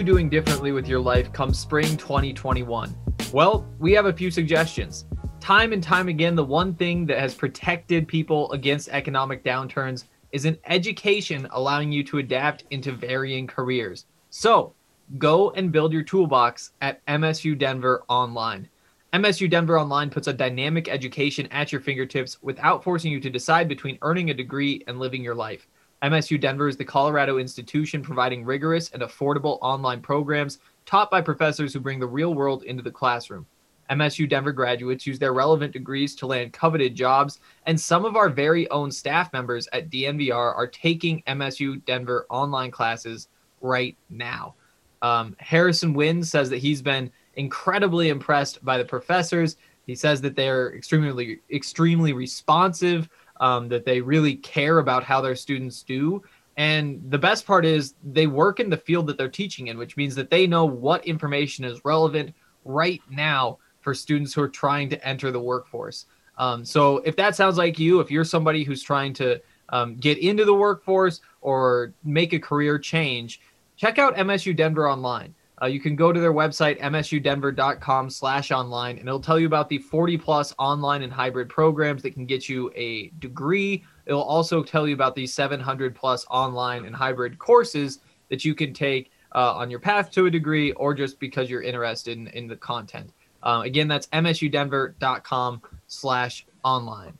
You doing differently with your life come spring 2021? Well, we have a few suggestions. Time and time again, the one thing that has protected people against economic downturns is an education allowing you to adapt into varying careers. So, go and build your toolbox at MSU Denver Online. MSU Denver Online puts a dynamic education at your fingertips without forcing you to decide between earning a degree and living your life. MSU Denver is the Colorado institution providing rigorous and affordable online programs taught by professors who bring the real world into the classroom. MSU Denver graduates use their relevant degrees to land coveted jobs, and some of our very own staff members at DNVR are taking MSU Denver online classes right now. Um, Harrison Wind says that he's been incredibly impressed by the professors. He says that they're extremely, extremely responsive, um, that they really care about how their students do. And the best part is they work in the field that they're teaching in, which means that they know what information is relevant right now for students who are trying to enter the workforce. Um, so if that sounds like you, if you're somebody who's trying to um, get into the workforce or make a career change, check out MSU Denver online. Uh, you can go to their website, msudenver.com slash online, and it'll tell you about the 40 plus online and hybrid programs that can get you a degree. It'll also tell you about the 700 plus online and hybrid courses that you can take uh, on your path to a degree or just because you're interested in, in the content. Uh, again, that's msudenver.com slash online.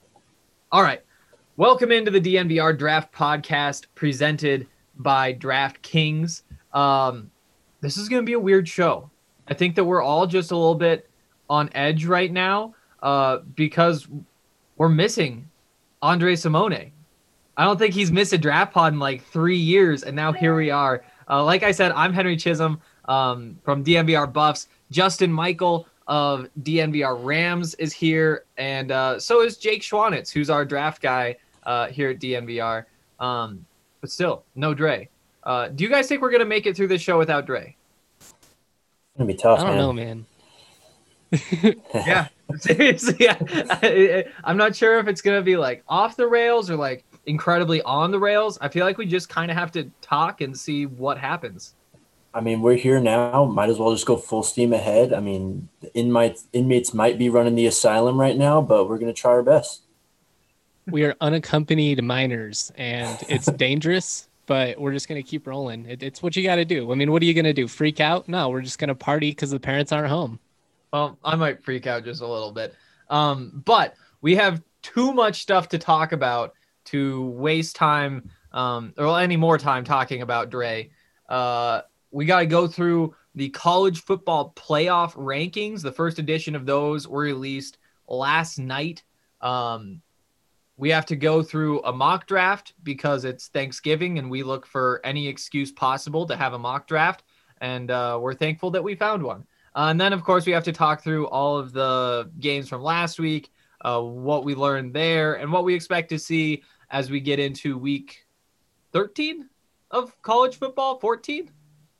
All right. Welcome into the DNVR Draft Podcast presented by DraftKings. Um, this is going to be a weird show. I think that we're all just a little bit on edge right now uh, because we're missing Andre Simone. I don't think he's missed a draft pod in like three years, and now here we are. Uh, like I said, I'm Henry Chisholm um, from DNVR Buffs. Justin Michael of DNVR Rams is here, and uh, so is Jake Schwanitz, who's our draft guy uh, here at DNVR. Um, but still, no Dre. Uh, do you guys think we're gonna make it through this show without Dre? It's gonna be tough, I don't man. know, man. yeah, seriously. Yeah. I, am not sure if it's gonna be like off the rails or like incredibly on the rails. I feel like we just kind of have to talk and see what happens. I mean, we're here now. Might as well just go full steam ahead. I mean, the inmates inmates might be running the asylum right now, but we're gonna try our best. We are unaccompanied minors, and it's dangerous, but we're just gonna keep rolling. It, it's what you got to do. I mean, what are you gonna do? Freak out? No, we're just gonna party because the parents aren't home. Well, I might freak out just a little bit. Um, but we have too much stuff to talk about to waste time um, or any more time talking about Dre. Uh, we got to go through the college football playoff rankings. The first edition of those were released last night. Um, we have to go through a mock draft because it's Thanksgiving and we look for any excuse possible to have a mock draft. And uh, we're thankful that we found one. Uh, and then, of course, we have to talk through all of the games from last week, uh, what we learned there, and what we expect to see as we get into week 13 of college football. 14?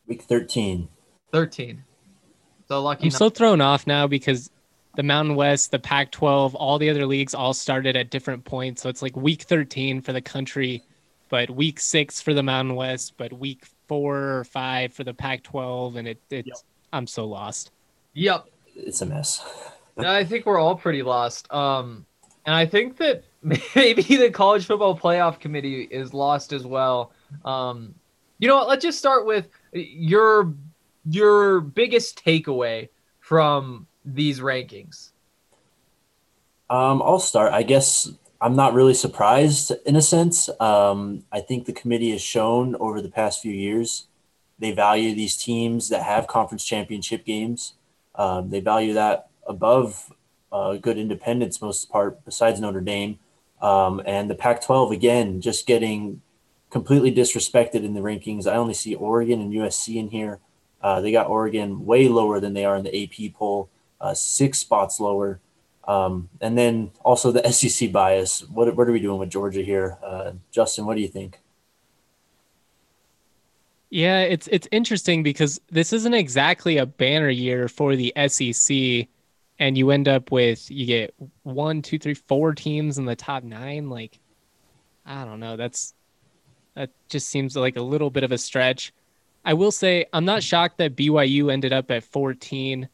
Week thirteen. 13. So lucky. I'm so thrown off now because the Mountain West, the Pac 12, all the other leagues all started at different points. So it's like week 13 for the country, but week six for the Mountain West, but week four or five for the Pac 12. And it, it's, Yep. I'm so lost. Yep. It's a mess. I think we're all pretty lost. Um, and I think that maybe the college football playoff committee is lost as well. Um, you know what? Let's just start with your your biggest takeaway from these rankings. Um, I'll start. I guess I'm not really surprised in a sense. Um, I think the committee has shown over the past few years they value these teams that have conference championship games. Um, they value that above uh, good independence, most part, besides Notre Dame. Um, and the Pac 12, again, just getting completely disrespected in the rankings. I only see Oregon and USC in here. Uh, they got Oregon way lower than they are in the AP poll, uh, six spots lower. Um, and then also the SEC bias. What, what are we doing with Georgia here? Uh, Justin, what do you think? Yeah, it's it's interesting because this isn't exactly a banner year for the SEC, and you end up with you get one, two, three, four teams in the top nine. Like, I don't know. That's that just seems like a little bit of a stretch. I will say I'm not shocked that BYU ended up at 14.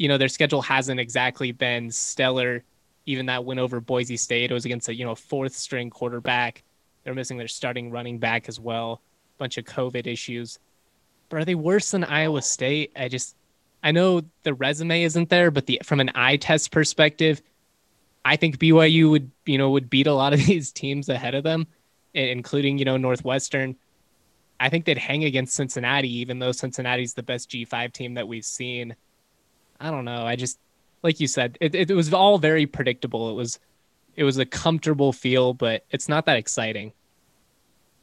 You know, their schedule hasn't exactly been stellar. Even that win over Boise State, it was against a you know fourth string quarterback. They're missing their starting running back as well. Bunch of COVID issues. But are they worse than Iowa State? I just I know the resume isn't there, but the from an eye test perspective, I think BYU would you know would beat a lot of these teams ahead of them, including you know Northwestern. I think they'd hang against Cincinnati, even though Cincinnati's the best G5 team that we've seen. I don't know. I just, like you said, it, it was all very predictable. It was, it was a comfortable feel, but it's not that exciting.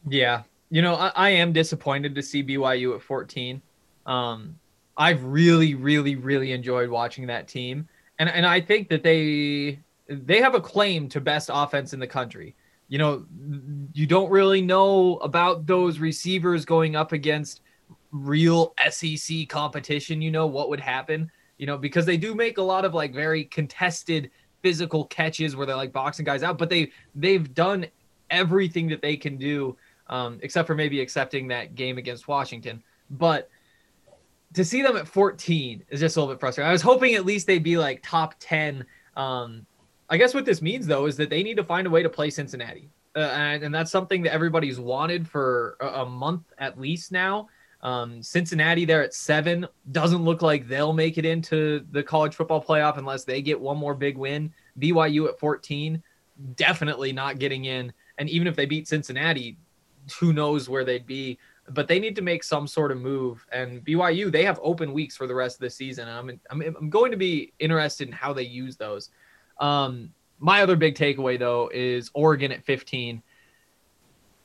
Yeah, you know, I, I am disappointed to see BYU at 14. Um, I've really, really, really enjoyed watching that team, and and I think that they they have a claim to best offense in the country you know, you don't really know about those receivers going up against real SEC competition, you know, what would happen, you know, because they do make a lot of like very contested physical catches where they're like boxing guys out, but they they've done everything that they can do um, except for maybe accepting that game against Washington. But to see them at 14 is just a little bit frustrating. I was hoping at least they'd be like top 10 um, I guess what this means though is that they need to find a way to play Cincinnati, uh, and, and that's something that everybody's wanted for a, a month at least now. Um, Cincinnati there at seven doesn't look like they'll make it into the college football playoff unless they get one more big win. BYU at 14, definitely not getting in. And even if they beat Cincinnati, who knows where they'd be. But they need to make some sort of move. And BYU, they have open weeks for the rest of the season. I'm, I'm, I'm going to be interested in how they use those. Um, my other big takeaway though is Oregon at 15.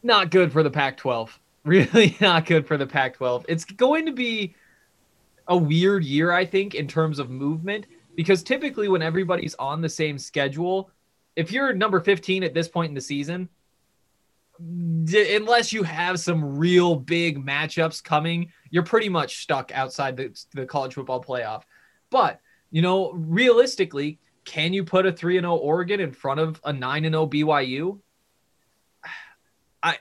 Not good for the Pac-12. Really not good for the Pac-12. It's going to be a weird year, I think, in terms of movement because typically when everybody's on the same schedule, if you're number 15 at this point in the season, d- unless you have some real big matchups coming, you're pretty much stuck outside the, the college football playoff. But, you know, realistically, can you put a 3 0 Oregon in front of a 9 0 BYU? I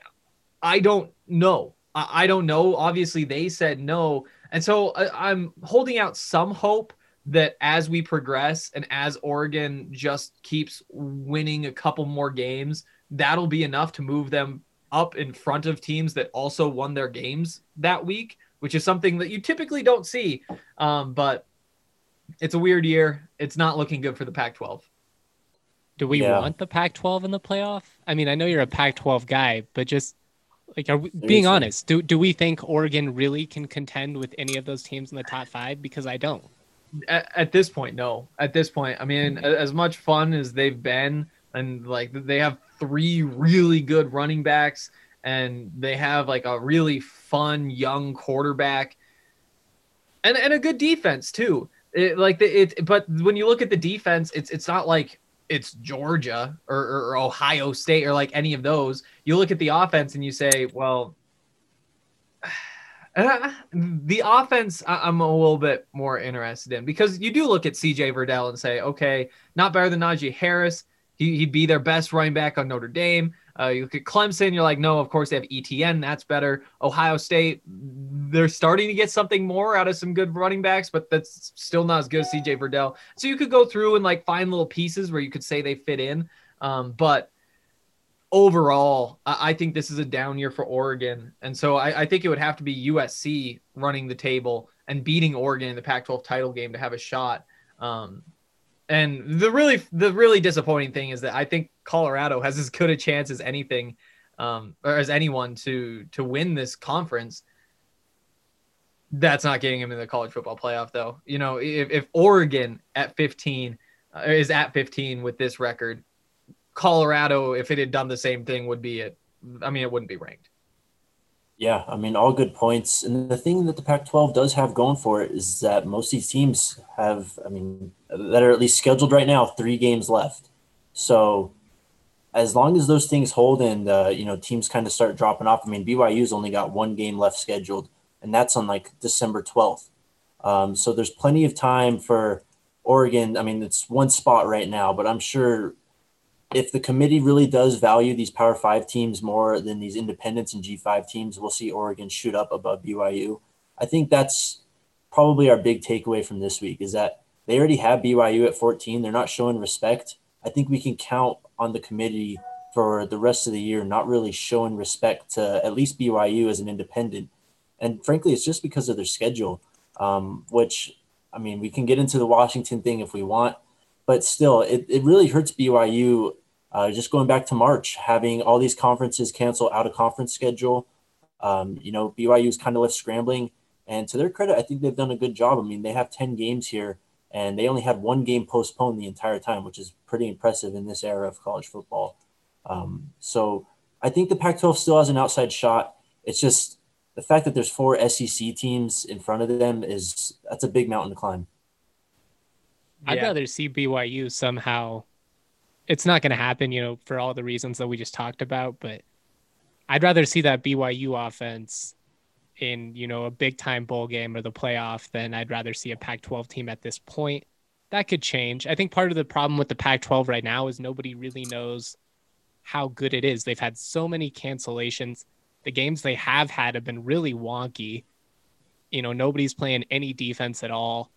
I don't know. I, I don't know. Obviously, they said no. And so I, I'm holding out some hope that as we progress and as Oregon just keeps winning a couple more games, that'll be enough to move them up in front of teams that also won their games that week, which is something that you typically don't see. Um, but it's a weird year. It's not looking good for the Pac-12. Do we Yeah. want the Pac-12 in the playoff? I mean, I know you're a Pac-12 guy, but just like, are we, being honest, do do we think Oregon really can contend with any of those teams in the top five? Because I don't. At, at this point, no. At this point, I mean, a- as much fun as they've been, and like they have three really good running backs, and they have like a really fun young quarterback, and and a good defense too. It, like the, it, but when you look at the defense, it's it's not like it's Georgia or, or, or Ohio State or like any of those. You look at the offense and you say, well, uh, the offense I- I'm a little bit more interested in because you do look at CJ Verdell and say, okay, not better than Najee Harris. He, he'd be their best running back on Notre Dame. Uh, you look at Clemson, you're like, no, of course they have ETN. That's better. Ohio State, they're starting to get something more out of some good running backs, but that's still not as good as CJ Verdell. So you could go through and like find little pieces where you could say they fit in. Um, but overall, I, think this is a down year for Oregon, and so I, I think it would have to be USC running the table and beating Oregon in the Pac-12 title game to have a shot. Um, and the really the really disappointing thing is that I think Colorado has as good a chance as anything, um, or as anyone to to win this conference. That's not getting him in the college football playoff, though. You know, if, if Oregon at 15 uh, is at 15 with this record, Colorado, if it had done the same thing, would be it. I mean, it wouldn't be ranked. Yeah, I mean, all good points. And the thing that the Pac 12 does have going for it is that most of these teams have, I mean, that are at least scheduled right now, three games left. So as long as those things hold and, uh, you know, teams kind of start dropping off, I mean, BYU's only got one game left scheduled, and that's on like December 12th. Um, so there's plenty of time for Oregon. I mean, it's one spot right now, but I'm sure if the committee really does value these Power Five teams more than these independents and G5 teams, we'll see Oregon shoot up above BYU. I think that's probably our big takeaway from this week is that they already have BYU at 14. They're not showing respect. I think we can count on the committee for the rest of the year not really showing respect to at least BYU as an independent. And frankly, it's just because of their schedule, um, which, I mean, we can get into the Washington thing if we want, but still, it, it really hurts BYU uh, just going back to March, having all these conferences cancel out of conference schedule. Um, you know, BYU is kind of left scrambling. And to their credit, I think they've done a good job. I mean, they have 10 games here, and they only had one game postponed the entire time, which is pretty impressive in this era of college football. Um, so I think the Pac 12 still has an outside shot. It's just the fact that there's four SEC teams in front of them is that's a big mountain to climb. I'd rather see BYU somehow. It's not going to happen, you know, for all the reasons that we just talked about. But I'd rather see that BYU offense in, you know, a big time bowl game or the playoff than I'd rather see a Pac-12 team at this point. That could change. I think part of the problem with the Pac-12 right now is nobody really knows how good it is. They've had so many cancellations. The games they have had have been really wonky. You know, nobody's playing any defense at all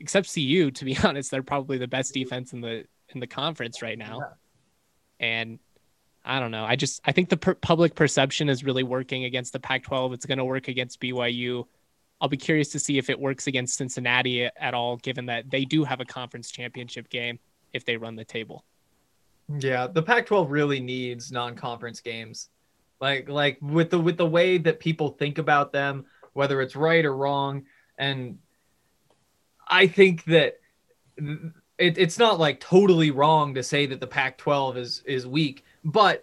except CU. To be honest, they're probably the best defense in the in the conference right now. And I don't know. I just I think the per- public perception is really working against the Pac-12. It's going to work against BYU. I'll be curious to see if it works against Cincinnati at all, given that they do have a conference championship game if they run the table. Yeah, the Pac-12 really needs non-conference games. Like like with the with the way that people think about them, whether it's right or wrong, and I think that it, it's not like totally wrong to say that the Pac-12 is is weak, but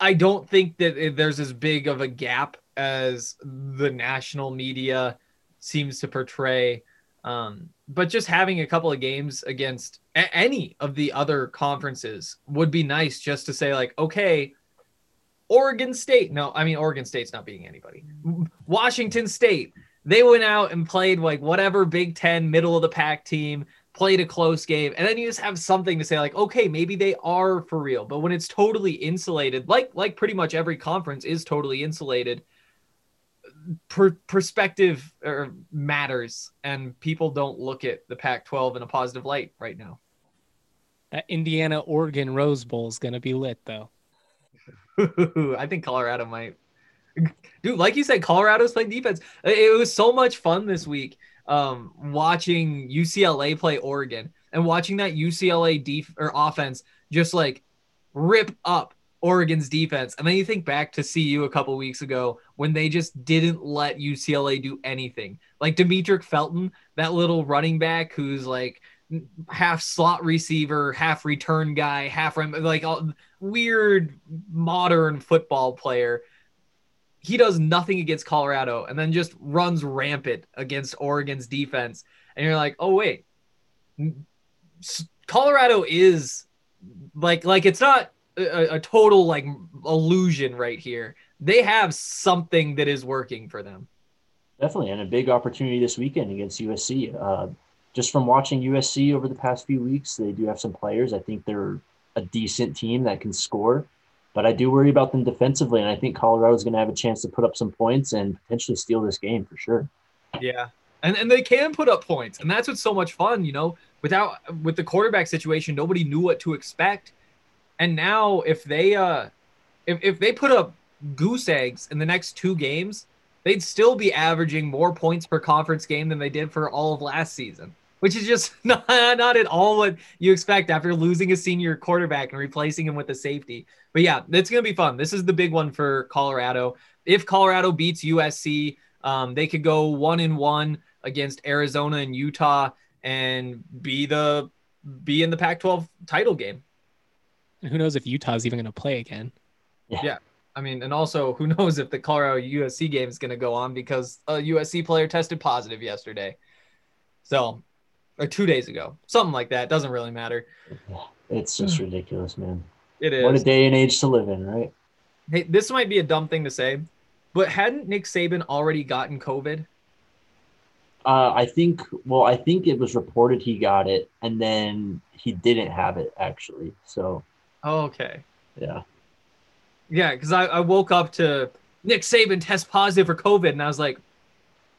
I don't think that it- there's as big of a gap as the national media seems to portray. Um, but just having a couple of games against a- any of the other conferences would be nice just to say like, okay, Oregon State. No, I mean Oregon State's not beating anybody. Washington State. They went out and played like whatever Big Ten middle of the pack team, played a close game, and then you just have something to say like, okay, maybe they are for real. But when it's totally insulated, like like pretty much every conference is totally insulated, per- perspective er, matters, and people don't look at the Pac-12 in a positive light right now. That Indiana Oregon Rose Bowl is going to be lit though. I think Colorado might. Dude, like you said, Colorado's playing defense. It was so much fun this week um, watching UCLA play Oregon and watching that UCLA def- or offense just like rip up Oregon's defense. And then you think back to CU a couple weeks ago when they just didn't let UCLA do anything. Like Demetric Felton, that little running back who's like half slot receiver, half return guy, half run, like all, weird modern football player. He does nothing against Colorado and then just runs rampant against Oregon's defense. And you're like, oh wait, Colorado is like like it's not a, a total like illusion right here. They have something that is working for them. Definitely, and a big opportunity this weekend against USC. Uh, just from watching USC over the past few weeks, they do have some players. I think they're a decent team that can score, but I do worry about them defensively, and I think Colorado's going to have a chance to put up some points and potentially steal this game for sure. Yeah. And and they can put up points. And that's what's so much fun, you know. Without with the quarterback situation, nobody knew what to expect. And now if they uh if if they put up goose eggs in the next two games, they'd still be averaging more points per conference game than they did for all of last season, which is just not, not at all what you expect after losing a senior quarterback and replacing him with a safety. But yeah, it's going to be fun. This is the big one for Colorado. If Colorado beats USC, um, they could go one and one against Arizona and Utah and be the be in the Pac-12 title game. And who knows if Utah's even going to play again? Yeah. I mean, and also who knows if the Colorado USC game is going to go on because a USC player tested positive yesterday. So, or two days ago, something like that. Doesn't really matter. It's just ridiculous, man. It is. What a day and age to live in, right? Hey, this might be a dumb thing to say, but hadn't Nick Saban already gotten COVID? Uh, I think. Well, I think it was reported he got it, and then he didn't have it actually. So Oh, okay. yeah. Yeah, because I, I woke up to Nick Saban test positive for COVID, and I was like,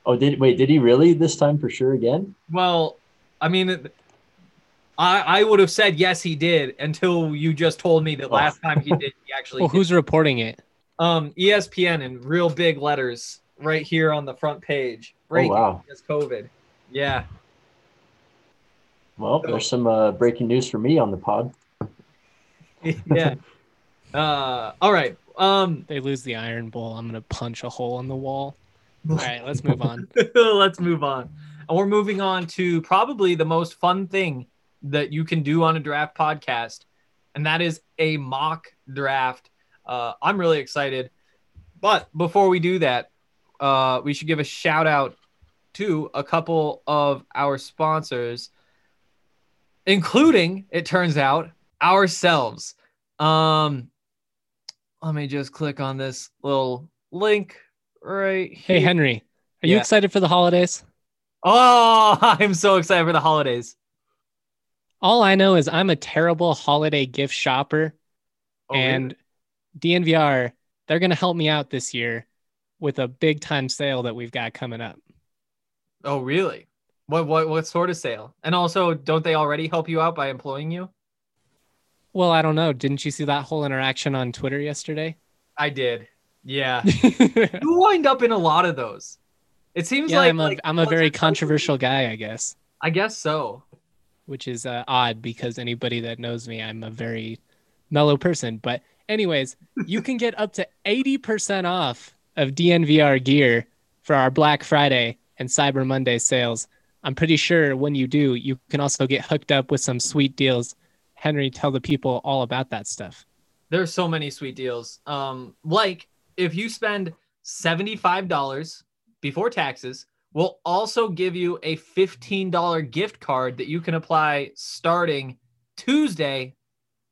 Oh, did wait? Did he really this time for sure again? well, I mean, I I would have said yes, he did until you just told me that Oh. last time he did, he actually Well, did. who's reporting it? um ESPN in real big letters right here on the front page. Breaking Oh wow. is COVID. Yeah. Well, there's some uh, breaking news for me on the pod. yeah. Uh all right. Um They lose the Iron Bowl. I'm going to punch a hole in the wall. All right, let's move on. let's move on. And we're moving on to probably the most fun thing that you can do on a draft podcast, and that is a mock draft. Uh, I'm really excited. But before we do that, uh, we should give a shout out to a couple of our sponsors, including, it turns out, ourselves. Um, let me just click on this little link right here. Hey. Henry, are you excited for the holidays? Oh, I'm so excited for the holidays. All I know is I'm a terrible holiday gift shopper, Oh, and DNVR, they're going to help me out this year with a big time sale that we've got coming up. oh, really? What what what sort of sale? And also, don't they already help you out by employing you? Well, I don't know. Didn't you see that whole interaction on Twitter yesterday? I did. Yeah, you wind up in a lot of those. It seems like I'm a like, am a very or twice a controversial guy, I guess, I guess so. which is uh, odd because anybody that knows me, I'm a very mellow person. But anyways, you can get up to 80% off of DNVR gear for our Black Friday and Cyber Monday sales. I'm pretty sure when you do, you can also get hooked up with some sweet deals. Henry, tell the people all about that stuff. There's so many sweet deals. Um, like if you spend $75 before taxes, we'll also give you a $15 gift card that you can apply starting Tuesday,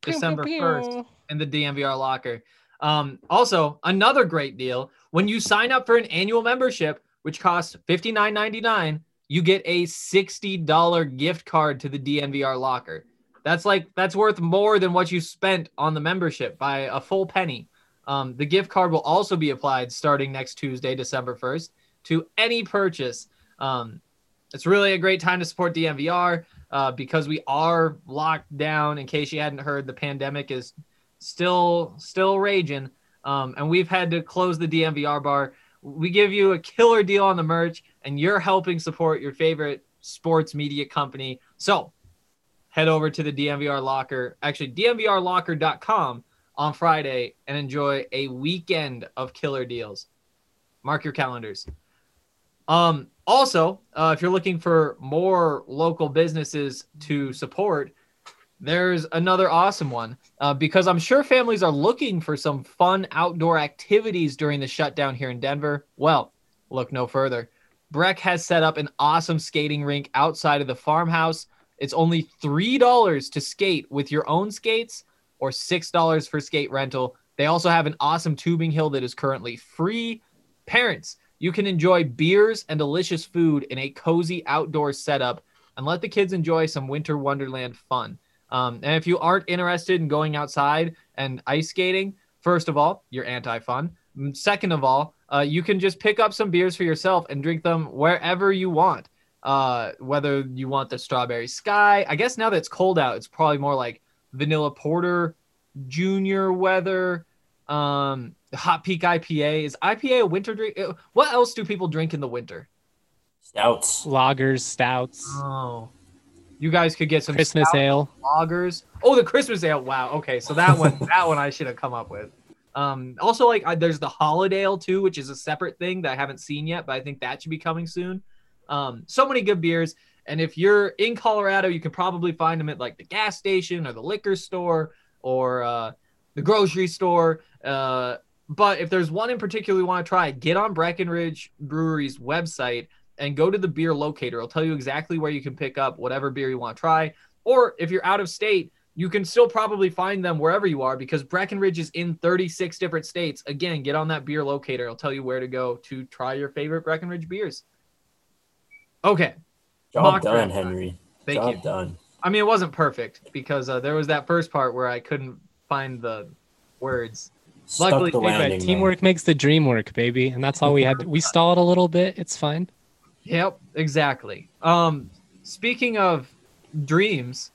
December 1st. in the DNVR locker. Um, also, another great deal when you sign up for an annual membership, which costs $59.99, you get a $60 gift card to the DNVR locker. That's like that's worth more than what you spent on the membership by a full penny. Um, the gift card will also be applied starting next Tuesday, December 1st, to any purchase. Um, it's really a great time to support DNVR uh, because we are locked down. In case you hadn't heard, the pandemic is still still raging, um, and we've had to close the DNVR bar. We give you a killer deal on the merch, and you're helping support your favorite sports media company. So head over to the DNVR locker, actually DNVRlocker.com on Friday, and enjoy a weekend of killer deals. Mark your calendars. Um, also, uh, if you're looking for more local businesses to support, there's another awesome one uh, because I'm sure families are looking for some fun outdoor activities during the shutdown here in Denver. Well, look no further. Breck has set up an awesome skating rink outside of the farmhouse. It's only $3 to skate with your own skates or $6 for skate rental. They also have an awesome tubing hill that is currently free. Parents, you can enjoy beers and delicious food in a cozy outdoor setup and let the kids enjoy some winter wonderland fun. Um, and if you aren't interested in going outside and ice skating, first of all, you're anti fun. Second of all, uh, you can just pick up some beers for yourself and drink them wherever you want. Uh, whether you want the strawberry sky, I guess now that it's cold out, it's probably more like vanilla porter, junior weather, Um, Hot Peak IPA is IPA a winter drink? Uh, What else do people drink in the winter? Stouts. Lagers, stouts, Oh, you guys could get some Christmas stout ale. lagers. Oh, the Christmas ale. Wow. Okay, so that one, that one I should have come up with. Um, also like I, there's the holiday ale too, which is a separate thing that I haven't seen yet, but I think that should be coming soon. Um, so many good beers, and if you're in Colorado, you can probably find them at like the gas station or the liquor store or uh, the grocery store. Uh, but if there's one in particular you want to try, get on Breckenridge Brewery's website and go to the beer locator. It'll tell you exactly where you can pick up whatever beer you want to try. Or if you're out of state, you can still probably find them wherever you are because Breckenridge is in 36 different states. Again, get on that beer locator. It'll tell you where to go to try your favorite Breckenridge beers. Okay. Job Mock done. Henry. Thank Job you. done. I mean, it wasn't perfect because uh, there was that first part where I couldn't find the words. Stuck Luckily- the Hey, Hey, landing. but man. teamwork makes the dream work, baby, and that's all we had. We stalled a little bit. It's fine. Yep, exactly. Um, speaking of dreams,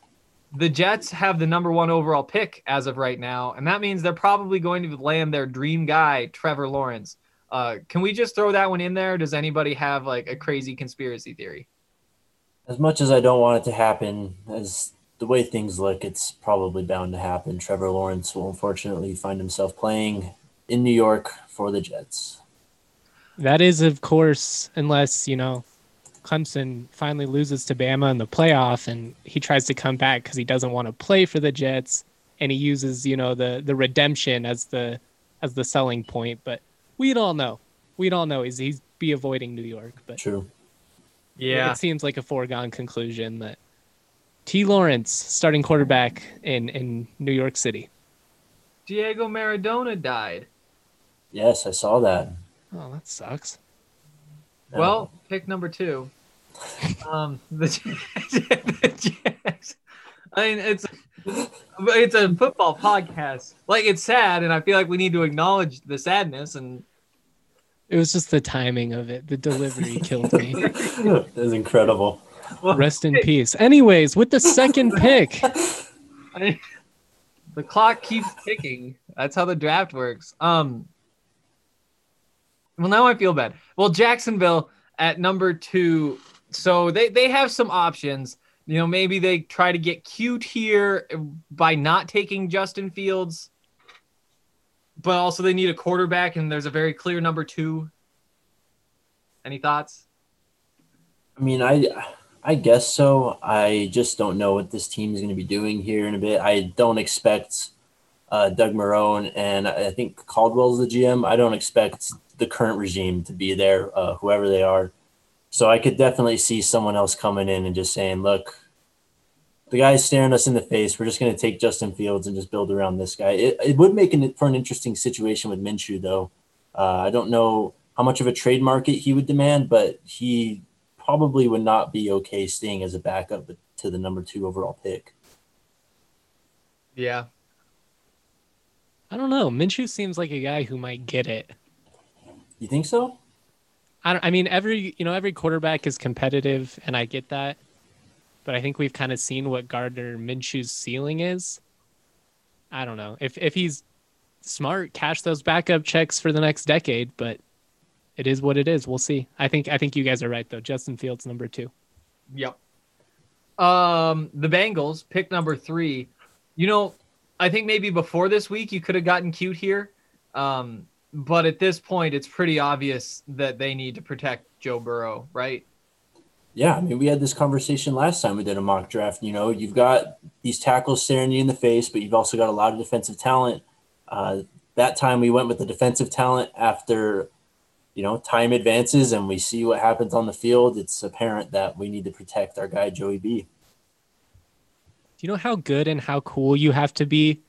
the Jets have the number one overall pick as of right now, and that means they're probably going to land their dream guy, Trevor Lawrence. Uh, can we just throw that one in there? Does anybody have like a crazy conspiracy theory? As much as I don't want it to happen, as the way things look, it's probably bound to happen. Trevor Lawrence will unfortunately find himself playing in New York for the Jets. That is, of course, unless you know Clemson finally loses to Bama in the playoff, and he tries to come back because he doesn't want to play for the Jets, and he uses you know the the redemption as the as the selling point. But we'd all know, we'd all know he's he's be avoiding New York. But True. Yeah, it seems like a foregone conclusion that T. Lawrence, starting quarterback in in New York City. Diego Maradona died. Yes, I saw that. Oh, that sucks. Yeah. Well, pick number two. Um, the, the Jags. I mean, it's it's a football podcast. Like it's sad, and I feel like we need to acknowledge the sadness. And It was just the timing of it. The delivery killed me. it was incredible. Well, Rest in peace. Anyways, with the second pick, I- the clock keeps ticking. That's how the draft works. Um. Well, now I feel bad. Well, Jacksonville at number two. So they they have some options. You know, maybe they try to get cute here by not taking Justin Fields, but also they need a quarterback, and there's a very clear number two. Any thoughts? I mean, I I guess so. I just don't know what this team is going to be doing here in a bit. I don't expect uh, Doug Marrone and I think Caldwell's the GM. I don't expect the current regime to be there, uh, whoever they are. So I could definitely see someone else coming in and just saying, "Look, the guy's staring us in the face. We're just going to take Justin Fields and just build around this guy." It, it would make for an interesting situation with Minshew, though. Uh, I don't know how much of a trade market he would demand, but he probably would not be okay staying as a backup to the number two overall pick. Yeah. I don't know. Minshew seems like a guy who might get it. You think so? I don't, I mean, every you know every quarterback is competitive, and I get that, but I think we've kind of seen what Gardner Minshew's ceiling is. I don't know if if he's smart, cash those backup checks for the next decade, but it is what it is. We'll see. I think I think you guys are right though. Justin Fields number two. Yep. Um, the Bengals pick number three. You know, I think maybe before this week you could have gotten cute here. Um, but at this point, it's pretty obvious that they need to protect Joe Burrow, right? Yeah, I mean, we had this conversation last time we did a mock draft. You know, you've got these tackles staring you in the face, but you've also got a lot of defensive talent. Uh, that time we went with the defensive talent after, you know, time advances and we see what happens on the field. It's apparent that we need to protect our guy, Joey B. Do you know how good and how cool you have to be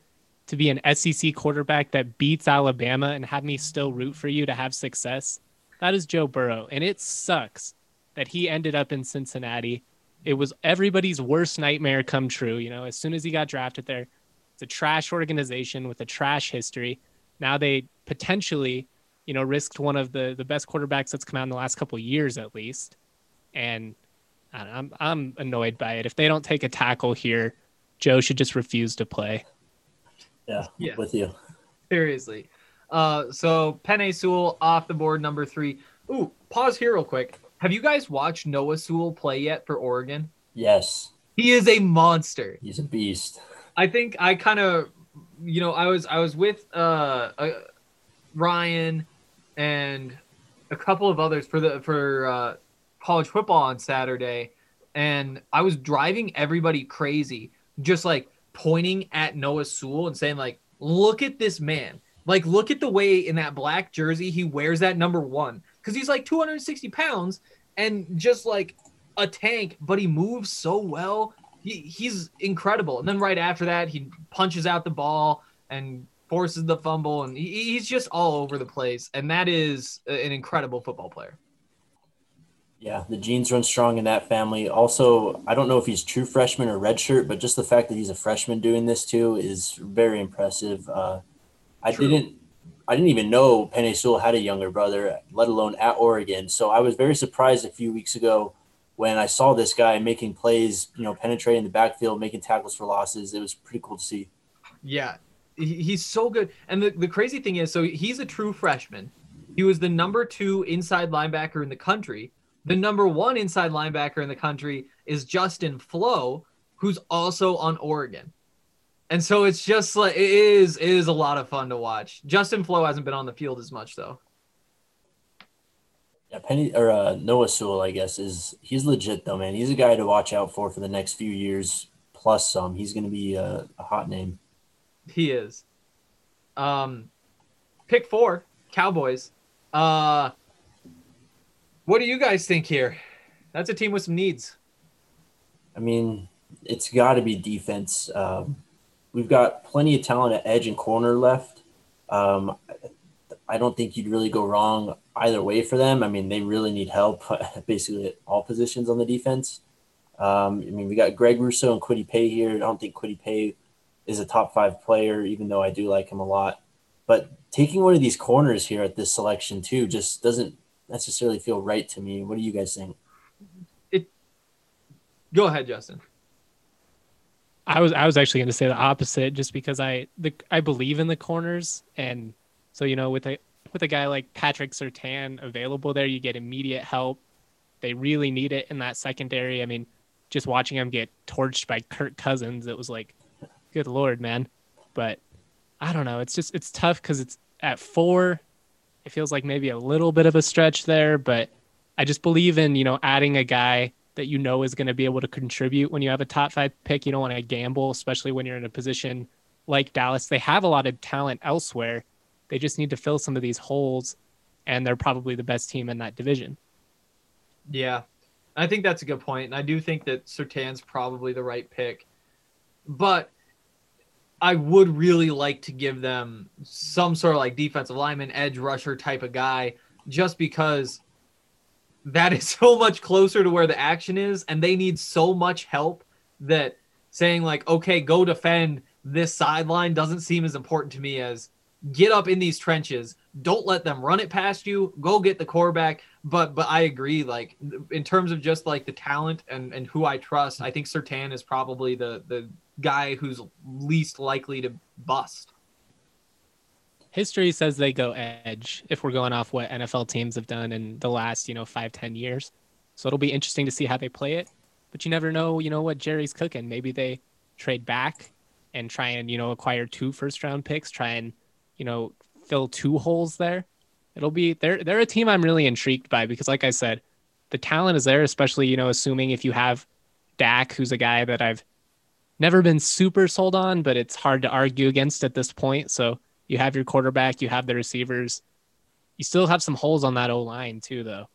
to be an SEC quarterback that beats Alabama and have me still root for you to have success? That is Joe Burrow. And it sucks that he ended up in Cincinnati. It was everybody's worst nightmare come true. You know, as soon as he got drafted there, it's a trash organization with a trash history. Now they potentially, you know, risked one of the, the best quarterbacks that's come out in the last couple of years at least. And I don't know, I'm I'm annoyed by it. If they don't take a tackle here, Joe should just refuse to play. Yeah, Yeah. with you. Seriously. Uh, so Penei Sewell off the board, number three. Ooh, pause here real quick. Have you guys watched Noah Sewell play yet for Oregon? Yes, He is a monster. he's a beast. I think I kind of, you know, I was I was with uh, uh Ryan and a couple of others for the for uh, college football on Saturday, and I was driving everybody crazy, just like pointing at Noah Sewell and saying like, "Look at this man! Like, look at the way in that black jersey he wears that number one because he's like 260 pounds and just like a tank, but he moves so well." he, he's incredible. And then right after that, he punches out the ball and forces the fumble, and he, he's just all over the place. And that is an incredible football player. Yeah, the genes run strong in that family. Also, I don't know if he's true freshman or redshirt, but just the fact that he's a freshman doing this too is very impressive. Uh, I True. didn't, I didn't even know Penei Sewell had a younger brother, let alone at Oregon. So I was very surprised a few weeks ago when I saw this guy making plays, you know, penetrating the backfield, making tackles for losses. It was pretty cool to see. Yeah, he- he's so good. And the, the crazy thing is, so he's a true freshman. He was the number two inside linebacker in the country. The number one inside linebacker in the country is Justin Flowe, who's also on Oregon. And so it's just like it is it is a lot of fun to watch. Justin Flowe hasn't been on the field as much though. Yeah, Penny or uh, Noah Sewell, I guess, is he's legit though, man. He's a guy to watch out for for the next few years plus some. He's going to be a, a hot name. He is. Um, pick four, Cowboys. Uh, what do you guys think here? That's a team with some needs. I mean, it's got to be defense. Um, we've got plenty of talent at edge and corner left. Um, I don't think you'd really go wrong either way for them. I mean, they really need help basically at all positions on the defense. Um, I mean, we got Greg Rousseau and Kwity Paye here. I don't think Kwity Paye is a top five player, even though I do like him a lot. But taking one of these corners here at this selection too just doesn't necessarily feel right to me. What do you guys think? It. Go ahead, Justin. I was I was actually going to say the opposite, just because I the I believe in the corners, and so you know with a with a guy like Patrick Surtain available there, you get immediate help. They really need it in that secondary. I mean, just watching him get torched by Kirk Cousins, it was like, good lord, man. But I don't know. It's just it's tough because it's at four. It feels like maybe a little bit of a stretch there, but I just believe in you know adding a guy that you know is going to be able to contribute when you have a top five pick. You don't want to gamble, especially when you're in a position like Dallas. They have a lot of talent elsewhere. They just need to fill some of these holes, and they're probably the best team in that division. Yeah, I think that's a good point, and I do think that Surtain's probably the right pick, but I would really like to give them some sort of like defensive lineman, edge rusher type of guy, just because that is so much closer to where the action is, and they need so much help that saying like, okay, go defend this sideline doesn't seem as important to me as get up in these trenches. Don't let them run it past you. Go get the quarterback. But but I agree. Like in terms of just like the talent and and who I trust, I think Surtain is probably the the guy who's least likely to bust. History says they go edge if we're going off what NFL teams have done in the last, you know, five, ten years. So it'll be interesting to see how they play it. But you never know, you know, what Jerry's cooking. Maybe they trade back and try and, you know, acquire two first round picks, try and, you know, fill two holes there. It'll be they're they're a team I'm really intrigued by because like I said, the talent is there, especially, you know, assuming if you have Dak, who's a guy that I've never been super sold on, but it's hard to argue against at this point. So you have your quarterback, you have the receivers. You still have some holes on that O line too, though.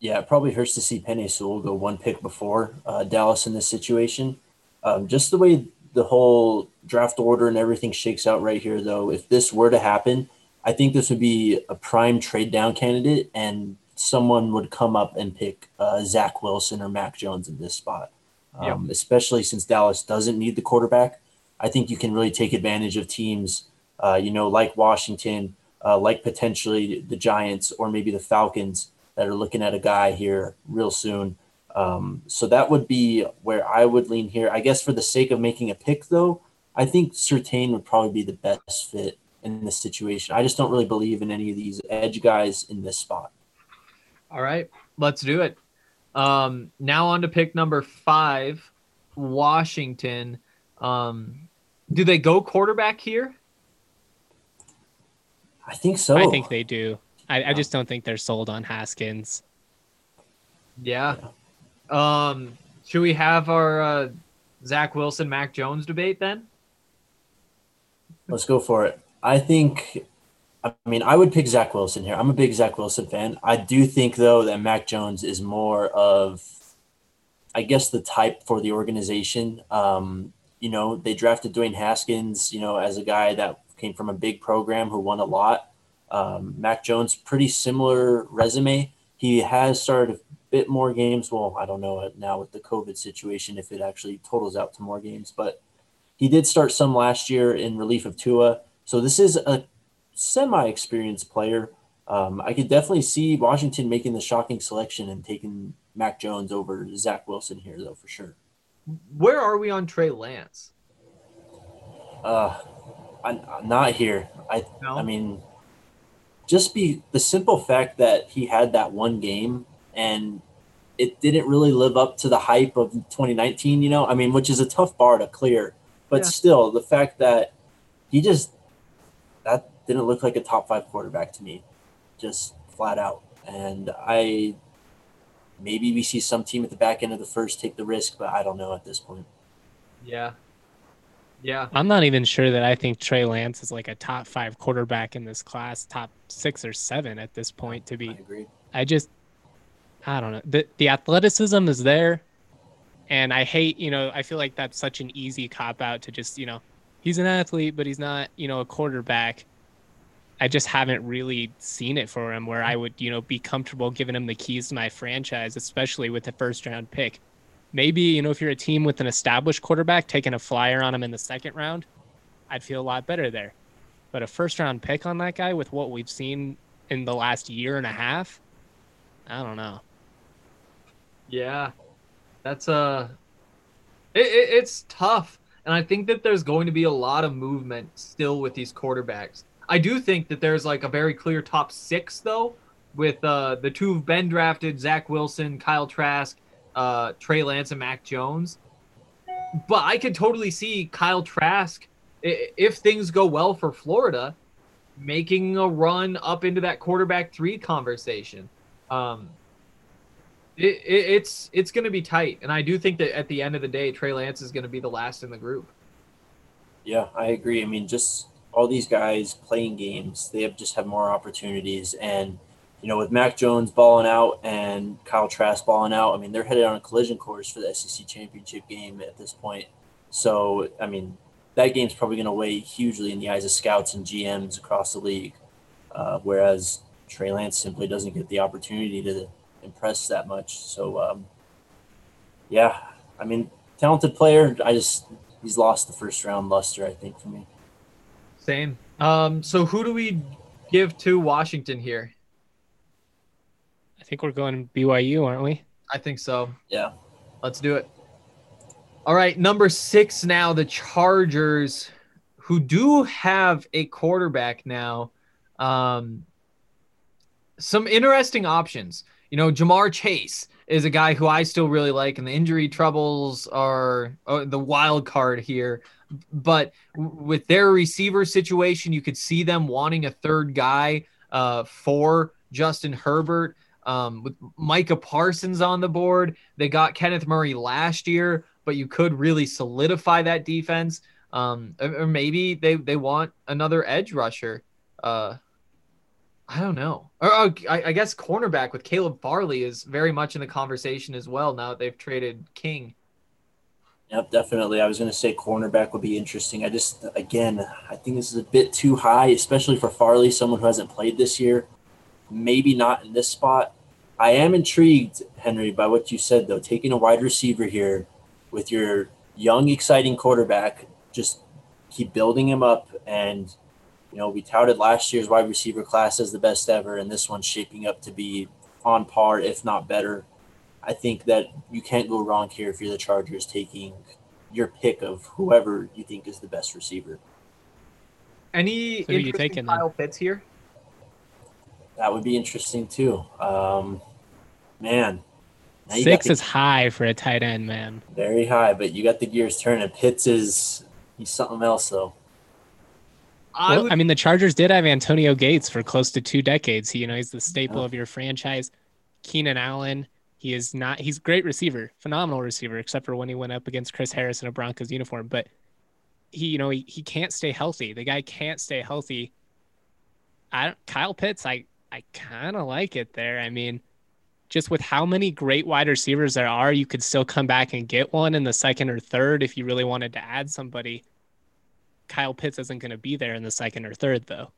Yeah, it probably hurts to see Penei Sewell go one pick before uh, Dallas in this situation. Um, just the way the whole draft order and everything shakes out right here, though, if this were to happen, I think this would be a prime trade down candidate, and someone would come up and pick uh, Zach Wilson or Mac Jones in this spot. Um, Especially since Dallas doesn't need the quarterback, I think you can really take advantage of teams, uh, you know, like Washington, uh, like potentially the Giants or maybe the Falcons that are looking at a guy here real soon. Um, so that would be where I would lean here. I guess for the sake of making a pick, though, I think Surtain would probably be the best fit in this situation. I just don't really believe in any of these edge guys in this spot. All right, let's do it. Um, now on to pick number five, Washington. Um, do they go quarterback here? I think so. I think they do. I, I just don't think they're sold on Haskins. Yeah. Um, should we have our uh, Zach Wilson, Mac Jones debate then? Let's go for it. I think, I mean, I would pick Zach Wilson here. I'm a big Zach Wilson fan. I do think, though, that Mac Jones is more of, I guess, the type for the organization. Um, you know, they drafted Dwayne Haskins, you know, as a guy that came from a big program who won a lot. Um, Mac Jones, pretty similar resume. He has started bit more games. Well, I don't know now with the COVID situation if it actually totals out to more games, but he did start some last year in relief of Tua. So this is a semi-experienced player. Um, I could definitely see Washington making the shocking selection and taking Mac Jones over Zach Wilson here, though, for sure. Where are we on Trey Lance? Uh, I'm, I'm not here. I No? I mean, just be the simple fact that he had that one game and it didn't really live up to the hype of 2019. You know, I mean, which is a tough bar to clear, but Yeah. still, the fact that he just that didn't look like a top five quarterback to me, just flat out. And I maybe we see some team at the back end of the first take the risk, but I don't know at this point. Yeah. Yeah. I'm not even sure that I think Trey Lance is like a top five quarterback in this class, top six or seven at this point. To I be, agree. I just, I don't know. The the athleticism is there, and I hate, you know, I feel like that's such an easy cop out to just, you know, he's an athlete, but he's not, you know, a quarterback. I just haven't really seen it for him where I would, you know, be comfortable giving him the keys to my franchise, especially with the first round pick. Maybe, you know, if you're a team with an established quarterback, taking a flyer on him in the second round, I'd feel a lot better there. But a first round pick on that guy with what we've seen in the last year and a half, I don't know. Yeah, that's uh, it, it, it's tough, and I think that there's going to be a lot of movement still with these quarterbacks. I do think that there's like a very clear top six though, with uh the two who've been drafted: Zach Wilson, Kyle Trask, uh, Trey Lance, and Mac Jones. But I could totally see Kyle Trask, if things go well for Florida, making a run up into that quarterback three conversation. Um, it, it, it's it's going to be tight, and I do think that at the end of the day, Trey Lance is going to be the last in the group. Yeah, I agree. I mean, just all these guys playing games, they have just have more opportunities. And, you know, with Mac Jones balling out and Kyle Trask balling out, I mean, they're headed on a collision course for the SEC championship game at this point. So, I mean, that game's probably going to weigh hugely in the eyes of scouts and GMs across the league. Uh, whereas Trey Lance simply doesn't get the opportunity to impress that much. So, um, yeah, I mean, talented player. I just, he's lost the first round luster, I think, for me. Same. Um, so who do we give to Washington here? I think we're going BYU, aren't we? I think so. Yeah. Let's do it. All right, number six now, the Chargers, who do have a quarterback now. Um, some interesting options. You know, Ja'Marr Chase is a guy who I still really like, and the injury troubles are the wild card here. But with their receiver situation, you could see them wanting a third guy uh, for Justin Herbert. Um, with Micah Parsons on the board, they got Kenneth Murray last year, but you could really solidify that defense. Um, or or maybe they they want another edge rusher. Uh, I don't know. Or, or I, I guess cornerback with Caleb Farley is very much in the conversation as well. Now that they've traded King. Yep, definitely. I was going to say cornerback would be interesting. I just, again, I think this is a bit too high, especially for Farley, someone who hasn't played this year. Maybe not in this spot. I am intrigued, Henry, by what you said, though. Taking a wide receiver here with your young, exciting quarterback, just keep building him up. And, you know, we touted last year's wide receiver class as the best ever, and this one's shaping up to be on par, if not better. I think that you can't go wrong here if you're the Chargers taking your pick of whoever you think is the best receiver. Any So who you taking in then? Kyle Pitts here? That would be interesting too. Um, man, now you got Six the- is high for a tight end, man. very high, but you got the gears turning. Pitts is he's something else though. I Well, would I mean, the Chargers did have Antonio Gates for close to two decades. He, you know, he's the staple Yeah. of your franchise. Keenan Allen, he is not. He's great receiver, phenomenal receiver, except for when he went up against Chris Harris in a Broncos uniform. But he, you know, he, he can't stay healthy. The guy can't stay healthy. I don't, Kyle Pitts, I I kind of like it there. I mean, just with how many great wide receivers there are, you could still come back and get one in the second or third if you really wanted to add somebody. Kyle Pitts isn't going to be there in the second or third, though.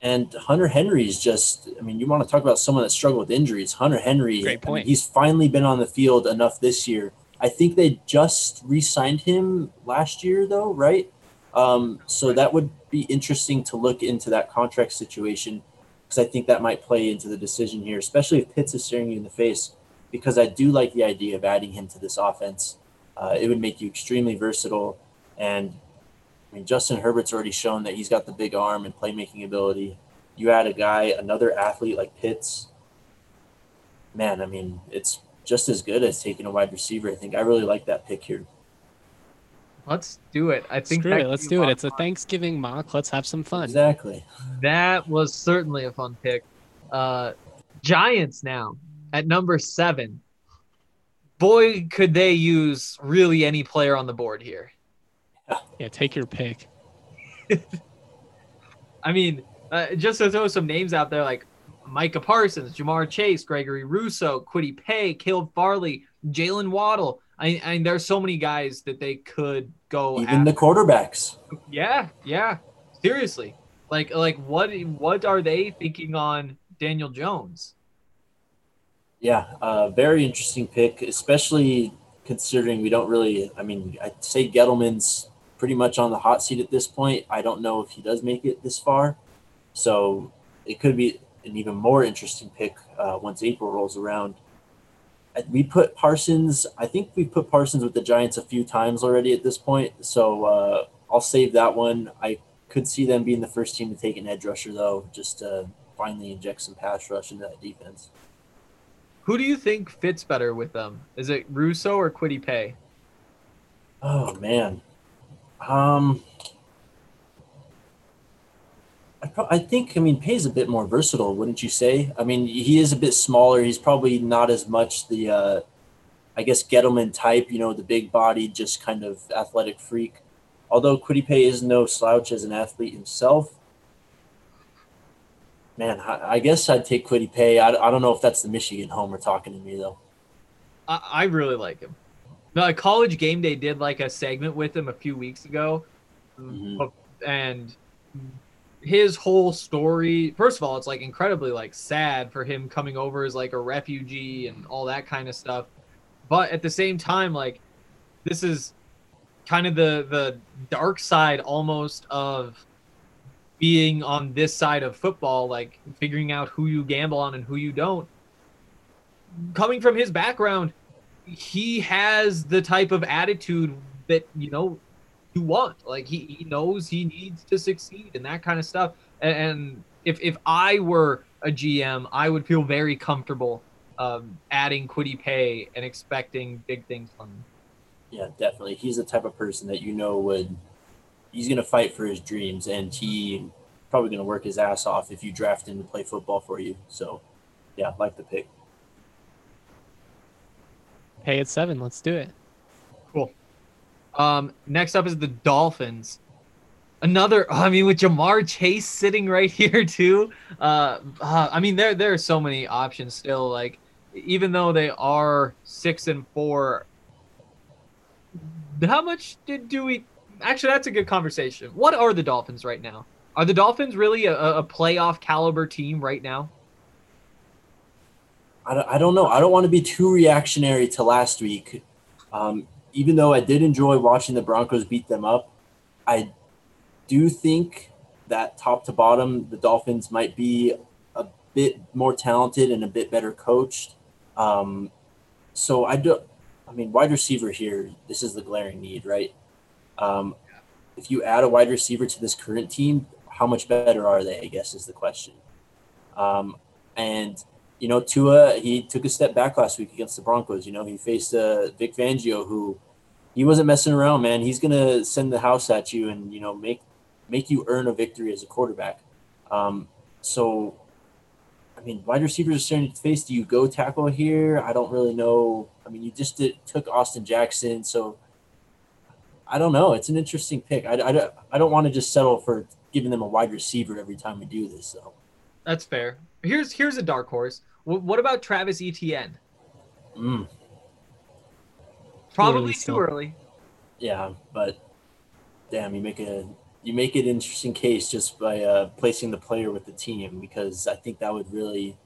And Hunter Henry is just, I mean, you want to talk about someone that struggled with injuries. Hunter Henry, Great I mean, point. he's finally been on the field enough this year. I think they just re signed him last year, though, right? Um, so that would be interesting to look into that contract situation because I think that might play into the decision here, especially if Pitts is staring you in the face. Because I do like the idea of adding him to this offense. Uh, it would make you extremely versatile. And I mean, Justin Herbert's already shown that he's got the big arm and playmaking ability. You add a guy, another athlete like Pitts, man, I mean, it's just as good as taking a wide receiver. I think I really like that pick here. let's do it. I think Screw it. Let's do it. lot It's a. Thanksgiving mock. Let's have some fun. Exactly. That was certainly a fun pick. Uh, Giants now at number seven. Boy, could they use really any player on the board here. Yeah, take your pick. I mean, uh, just to throw some names out there like Micah Parsons, Ja'Marr Chase, Gregory Rousseau, Kwity Paye, Caleb Farley, Jaylen Waddle. I, I mean, there's so many guys that they could go. Even the quarterbacks. yeah, yeah, seriously. Like, like what? What are they thinking on Daniel Jones? Yeah, uh, very interesting pick, especially considering we don't really. I mean, I'd say Gettleman's pretty much on the hot seat at this point. I don't know if he does make it this far, so it could be an even more interesting pick uh, once April rolls around. We put Parsons. I think we put Parsons with the Giants a few times already at this point, so uh, I'll save that one. I could see them being the first team to take an edge rusher, though, just to finally inject some pass rush into that defense. Who do you think fits better with them? Is it Rousseau or Kwity Paye? Oh man, um, I, pro- I think I mean Paye's a bit more versatile, wouldn't you say? I mean, he is a bit smaller. He's probably not as much the, uh, I guess Gettleman type. You know, the big body, just kind of athletic freak. Although Kwity Paye is no slouch as an athlete himself. Man, I, guess I'd take Kwity Paye. I, I don't know if that's the Michigan homer talking to me though. I, I really like him. No, College Game Day did like a segment with him a few weeks ago, Mhm. and his whole story. First of all, it's like incredibly like sad for him coming over as like a refugee and all that kind of stuff. But at the same time, like this is kind of the the dark side almost of being on this side of football, like figuring out who you gamble on and who you don't. Coming from his background, he has the type of attitude that you know you want. Like he, he knows he needs to succeed and that kind of stuff. And, and if if I were a GM, I would feel very comfortable um, adding Kwity Paye and expecting big things from him. Yeah, definitely. He's the type of person that you know would he's gonna fight for his dreams and he probably gonna work his ass off if you draft him to play football for you. So yeah, like the pick. Paye at seven. Let's do it. Cool. Um, next up is the Dolphins. Another, I mean, with Ja'Marr Chase sitting right here too. Uh, uh, I mean, there there are so many options still. Like, even though they are six and four, how much did do we? Actually, that's a good conversation. What are the Dolphins right now? Are the Dolphins really a, a playoff caliber team right now? I don't, I don't know. I don't want to be too reactionary to last week. Um, even though I did enjoy watching the Broncos beat them up, I do think that top to bottom, the Dolphins might be a bit more talented and a bit better coached. Um, so I do. I mean, wide receiver here, this is the glaring need, right? Um, if you add a wide receiver to this current team, how much better are they? I guess is the question. Um, and you know, Tua, he took a step back last week against the Broncos. You know, he faced uh, Vic Fangio, who he wasn't messing around, man. He's gonna send the house at you and you know make make you earn a victory as a quarterback. Um, so, I mean, wide receivers are starting to face. Do you go tackle here? I don't really know. I mean, you just did, took Austin Jackson, so I don't know. It's an interesting pick. I, I, I don't want to just settle for giving them a wide receiver every time we do this, though. That's fair. Here's here's a dark horse. W- what about Travis Etienne? Mm, Probably Early too still. early. yeah, but damn, you make a you make an interesting case just by uh, placing the player with the team because I think that would really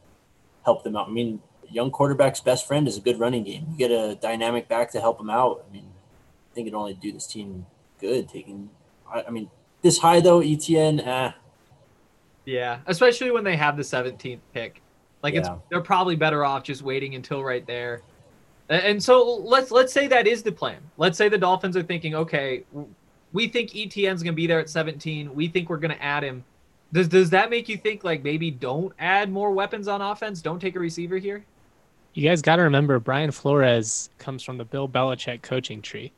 help them out. I mean, young quarterback's best friend is a good running game. You get a dynamic back to help him out. I mean, I think it'd only do this team good. Taking, I, I mean, this high though, Etienne, eh, Yeah, especially when they have the 17th pick. Like it's they're probably better off just waiting until right there. And so let's let's say that is the plan. Let's say the Dolphins are thinking, okay, we think Etienne's gonna be there at 17. We think we're gonna add him. Does does that make you think like maybe don't add more weapons on offense? Don't take a receiver here. You guys got to remember Brian Flores comes from the Bill Belichick coaching tree.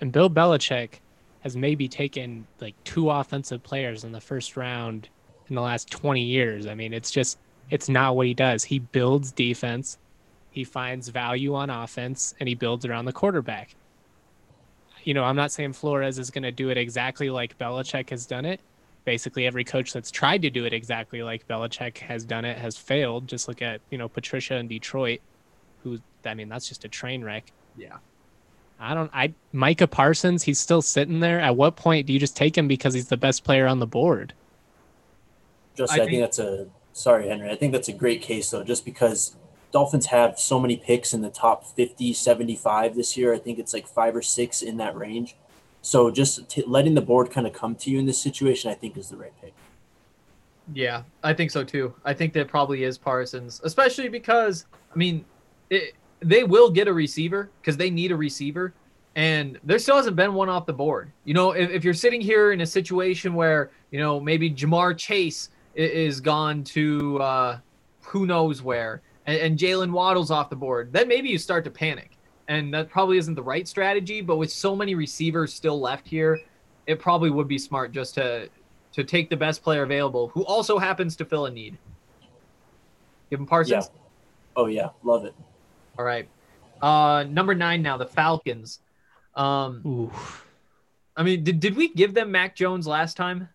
And Bill Belichick has maybe taken like two offensive players in the first round in the last 20 years. I mean, it's just, it's not what he does. He builds defense, he finds value on offense, and he builds around the quarterback. You know, I'm not saying Flores is going to do it exactly like Belichick has done it. Basically, every coach that's tried to do it exactly like Belichick has done it has failed. Just look at, you know, Patricia in Detroit who I mean that's just a train wreck. Yeah. I don't I Micah Parsons, he's still sitting there. At what point do you just take him because he's the best player on the board? Just I I, think, think- that's a sorry, Henry. I think that's a great case though, just because Dolphins have so many picks in the top 50, 75 this year. I think it's like five or six in that range. So just t- letting the board kind of come to you in this situation, I think is the right pick. Yeah, I think so too. I think that probably is Parsons, especially because I mean, it, they will get a receiver because they need a receiver, and there still hasn't been one off the board. You know, if, if you're sitting here in a situation where you know maybe Ja'Marr Chase is gone to uh, who knows where, and, and Jaylen Waddle's off the board, then maybe you start to panic, and that probably isn't the right strategy. But with so many receivers still left here, it probably would be smart just to to take the best player available, who also happens to fill a need. Give him Parsons. Yeah. Oh yeah, love it. All right. Uh, number nine now, the Falcons. Um, Ooh. I mean, did, did we give them Mac Jones last time?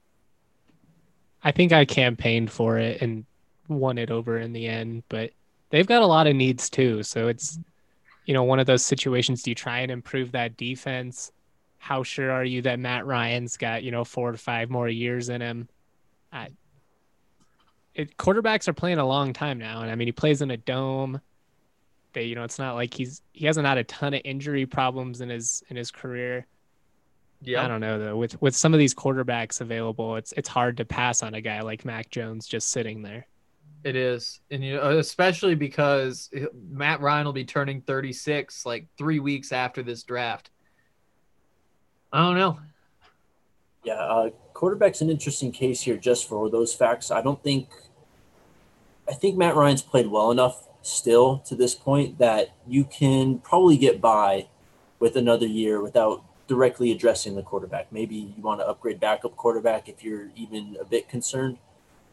I think I campaigned for it and won it over in the end, but they've got a lot of needs too. So it's you know, one of those situations do you try and improve that defense? How sure are you that Matt Ryan's got, you know, four to five more years in him? I it quarterbacks are playing a long time now, and I mean he plays in a dome. They, you know, it's not like he's he hasn't had a ton of injury problems in his in his career. I don't know though. With with some of these quarterbacks available, it's it's hard to pass on a guy like Mac Jones just sitting there. It is, and you know, especially because Matt Ryan will be turning 36 like three weeks after this draft. I don't know. Yeah, uh, quarterback's an interesting case here just for those facts. I don't think, I think Matt Ryan's played well enough still to this point that you can probably get by with another year without directly addressing the quarterback. Maybe you want to upgrade backup quarterback if you're even a bit concerned,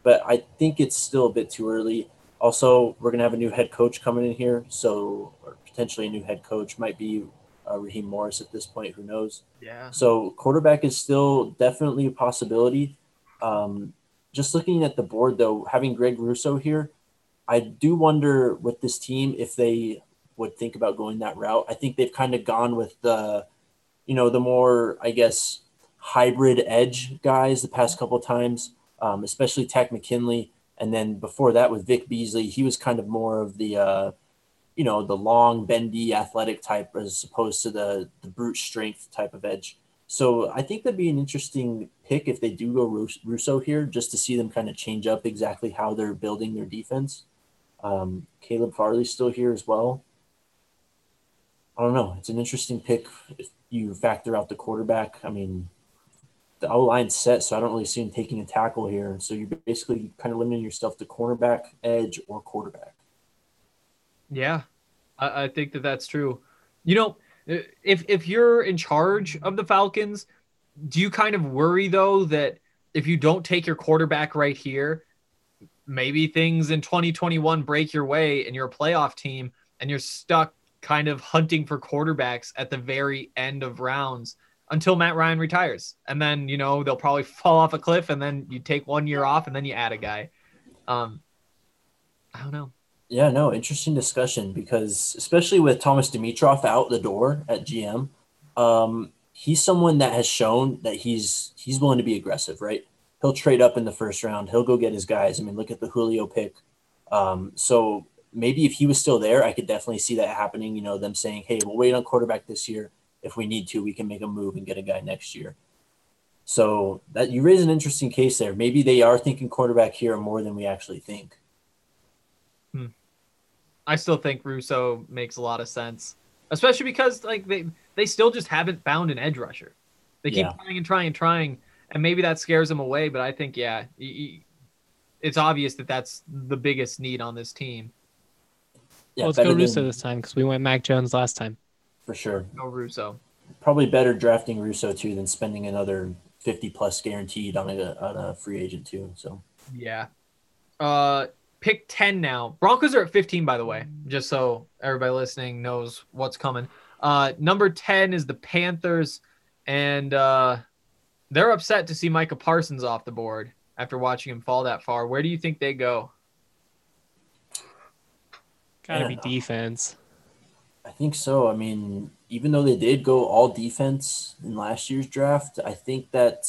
but I think it's still a bit too early. Also, we're gonna have a new head coach coming in here, so or potentially a new head coach might be uh, Raheem Morris at this point. Who knows? Yeah. So quarterback is still definitely a possibility. Um, just looking at the board though, having Greg Rousseau here, I do wonder with this team if they would think about going that route. I think they've kind of gone with the, you know, the more I guess hybrid edge guys the past couple times, um, especially Takk McKinley, and then before that with Vic Beasley, he was kind of more of the. Uh, you know the long bendy athletic type as opposed to the the brute strength type of edge so i think that'd be an interesting pick if they do go rousseau here just to see them kind of change up exactly how they're building their defense um, caleb farley's still here as well I don't know. It's an interesting pick you factor out the quarterback. I mean, the O line's set, so I don't really see him taking a tackle here. So you're basically kind of limiting yourself to cornerback, edge, or quarterback. Yeah, I, I think that that's true. You know, if if you're in charge of the Falcons, do you kind of worry though that if you don't take your quarterback right here, maybe things in 2021 break your way and you're a playoff team and you're stuck kind of hunting for quarterbacks at the very end of rounds until Matt Ryan retires. And then, you know, they'll probably fall off a cliff and then you take one year off and then you add a guy. Um I don't know. Yeah, no, interesting discussion because especially with Thomas Dimitroff out the door at GM, um, he's someone that has shown that he's he's willing to be aggressive, right? He'll trade up in the first round. He'll go get his guys. I mean, look at the Julio pick. Um, so maybe if he was still there, I could definitely see that happening. You know, them saying, "Hey, we'll wait on quarterback this year. If we need to, we can make a move and get a guy next year." So that you raise an interesting case there. Maybe they are thinking quarterback here more than we actually think. Hmm. I still think Rousseau makes a lot of sense, especially because like they they still just haven't found an edge rusher. They keep Yeah. trying and trying and trying, and maybe that scares them away. But I think yeah, it's obvious that that's the biggest need on this team. Yeah, well, let's better go than- Rousseau this time because we went Mac Jones last time. for sure. No Rousseau. Probably better drafting Rousseau too than spending another fifty plus guaranteed on a on a free agent too. So Yeah. Uh, pick ten now. Broncos are at fifteen, by the way, just so everybody listening knows what's coming. Uh, number ten is the Panthers, and uh, they're upset to see Micah Parsons off the board after watching him fall that far. Where do you think they go? Gotta Yeah. be defense. I think so. I mean, even though they did go all defense in last year's draft, I think that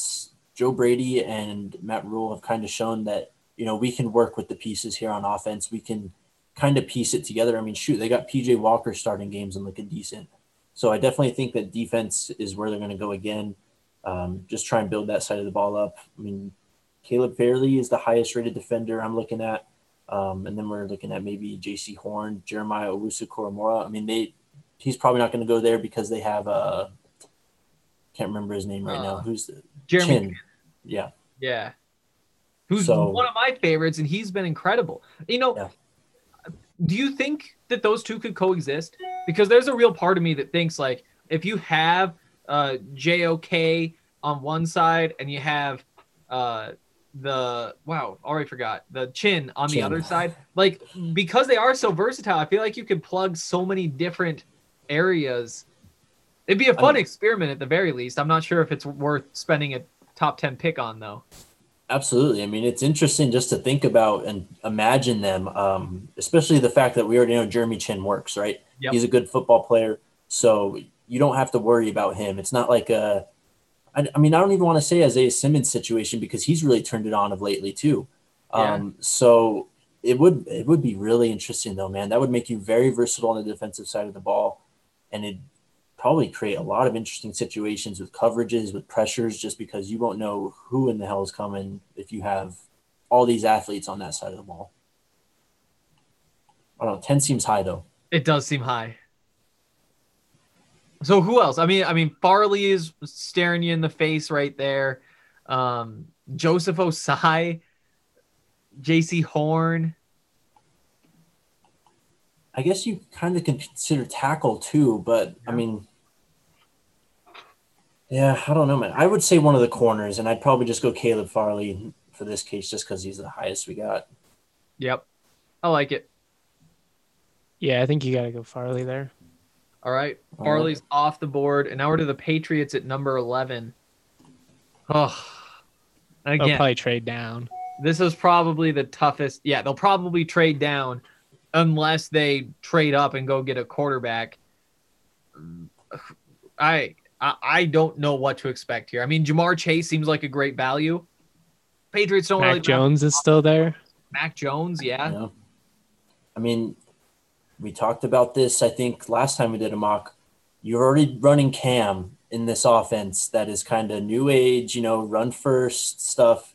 Joe Brady and Matt Rhule have kind of shown that, you know, we can work with the pieces here on offense. We can kind of piece it together. I mean, shoot, they got PJ Walker starting games and looking decent. So I definitely think that defense is where they're going to go again. Um, just try and build that side of the ball up. I mean, Caleb Farley is the highest rated defender I'm looking at. Um, and then we're looking at maybe Jaycee Horn, Jeremiah Owusu Koramoah. I mean, they he's probably not going to go there because they have uh can't remember his name right now. Uh, Who's the Jeremy, Chinn? Yeah, yeah, who's So- one of my favorites, and he's been incredible. You know, Yeah. do you think that those two could coexist? Because there's a real part of me that thinks like if you have uh, JOK on one side and you have uh, the wow, already forgot the Chinn on the other side, like because they are so versatile, I feel like you could plug so many different areas. It'd be a fun mean- experiment at the very least. I'm not sure if it's worth spending a top 10 pick on though. absolutely. I mean, it's interesting just to think about and imagine them, um, especially the fact that we already know Jeremy Chinn works, right? Yep. He's a good football player, so you don't have to worry about him. It's not like a, I, I mean, I don't even want to say Isaiah Simmons situation because he's really turned it on of lately too. Yeah. Um, so it would it would be really interesting though, man. That would make you very versatile on the defensive side of the ball, and it probably create a lot of interesting situations with coverages, with pressures, just because you won't know who in the hell is coming if you have all these athletes on that side of the ball. I don't know. Ten seems high though. It does seem high. So who else? I mean, I mean, Farley is staring you in the face right there. Um, Joseph Ossai, Jaycee Horn. I guess you kind of can consider tackle too, but I mean, yeah, I don't know, man. I would say one of the corners, and I'd probably just go Caleb Farley for this case, just because he's the highest we got. Yep, I like it. Yeah, I think you gotta go Farley there. All right, All Farley's off the board, and now we're to the Patriots at number eleven. Oh, They'll again, probably trade down. this is probably the toughest. Yeah, they'll probably trade down unless they trade up and go get a quarterback. I I, I don't know what to expect here. I mean, Ja'Marr Chase seems like a great value. Patriots don't Mac really Jones is still there. Mac Jones, yeah. Yeah. I mean, we talked about this, I think, last time we did a mock. You're already running Cam in this offense that is kind of new age, you know, run first stuff.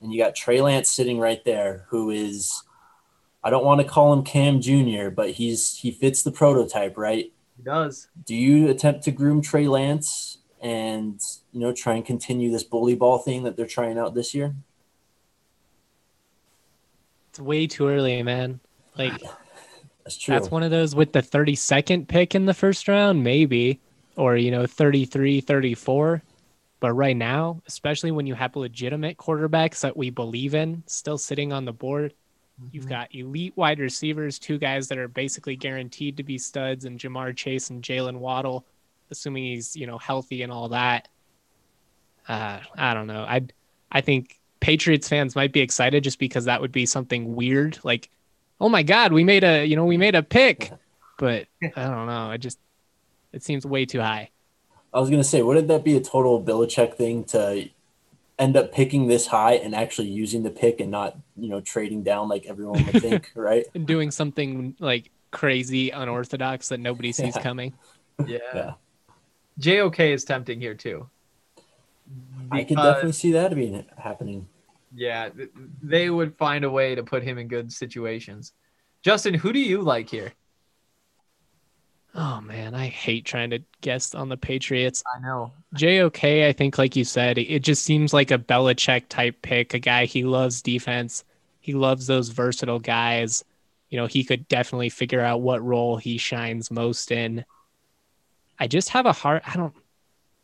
And you got Trey Lance sitting right there, who is, I don't want to call him Cam Jr., but he's he fits the prototype, right? He does. Do you attempt to groom Trey Lance and you know try and continue this bully ball thing that they're trying out this year? It's way too early, man. Like That's true. that's one of those with the 32nd pick in the first round, maybe, or you know, 33, 34. But right now, especially when you have legitimate quarterbacks that we believe in still sitting on the board, you've got elite wide receivers, two guys that are basically guaranteed to be studs, and Ja'Marr Chase and Jaylen Waddle, assuming he's you know healthy and all that. Uh, I don't know. I I think Patriots fans might be excited just because that would be something weird, like, oh my God, we made a you know we made a pick, but I don't know. It just it seems way too high. I was gonna say, wouldn't that be a total Belichick thing to end up picking this high and actually using the pick and not, you know, trading down like everyone would think, right? And doing something like crazy, unorthodox that nobody sees Yeah. coming. Yeah. Yeah. JOK is tempting here too. I can definitely see that being happening. Yeah, they would find a way to put him in good situations. Justin, who do you like here? Oh man, I hate trying to guess on the Patriots. I know. JOK, I think, like you said, it just seems like a Belichick type pick. A guy he loves defense. He loves those versatile guys. You know, he could definitely figure out what role he shines most in. I just have a heart. I don't.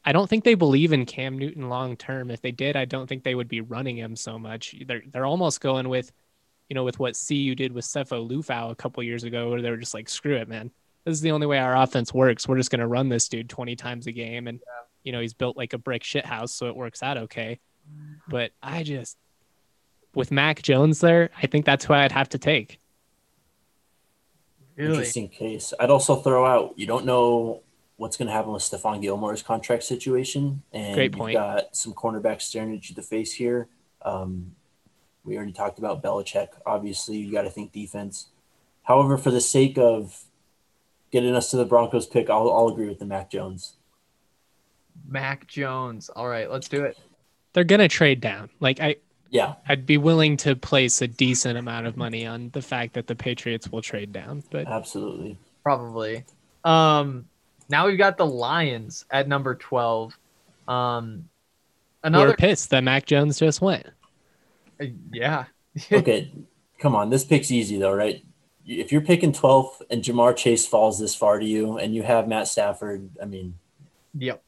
I don't think they believe in Cam Newton long term. If they did, I don't think they would be running him so much. They're they're almost going with, you know, with what CU did with Sefo Liufau a couple years ago, where they were just like, screw it, man. This is the only way our offense works. We're just going to run this dude 20 times a game. And, you know, he's built like a brick shit house, so it works out okay. Mm-hmm. But I just, with Mac Jones there, I think that's who I'd have to take. Really? Interesting case. I'd also throw out you don't know what's going to happen with Stephon Gilmore's contract situation, and Great you've point. got some cornerbacks staring at you the face here. Um, we already talked about Belichick. Obviously, you got to think defense. However, for the sake of getting us to the Broncos pick, I'll, I'll agree with the Mac Jones. Mac Jones. All right, let's do it. They're going to trade down. Like, I, Yeah, I'd be willing to place a decent amount of money on the fact that the Patriots will trade down. But absolutely. Probably. Um, now we've got the Lions at number 12. Um, we're another, pissed that Mac Jones just went. yeah. Okay, come on. This pick's easy though, right? If you're picking 12th and Ja'Marr Chase falls this far to you, and you have Matt Stafford, I mean, Yep.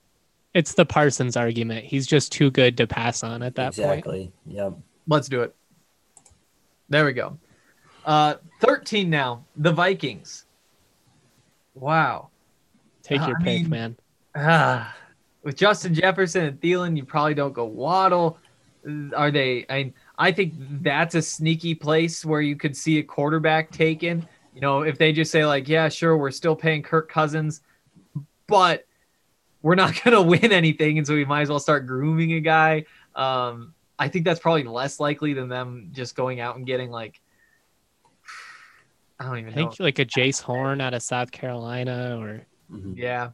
It's the Parsons argument. He's just too good to pass on at that point. exactly. Yep. Let's do it. There we go. Uh, 13 now. The Vikings. Wow. Take Uh, your I pick, mean- man. Ah, with Justin Jefferson and Thielen, you probably don't go Waddle. Are they? I mean, I think that's a sneaky place where you could see a quarterback taken. You know, if they just say like, "Yeah, sure, we're still paying Kirk Cousins, but we're not going to win anything, and so we might as well start grooming a guy." Um, I think that's probably less likely than them just going out and getting like, I don't even I know. think like a Jaycee Horn out of South Carolina or Mhm. Yeah,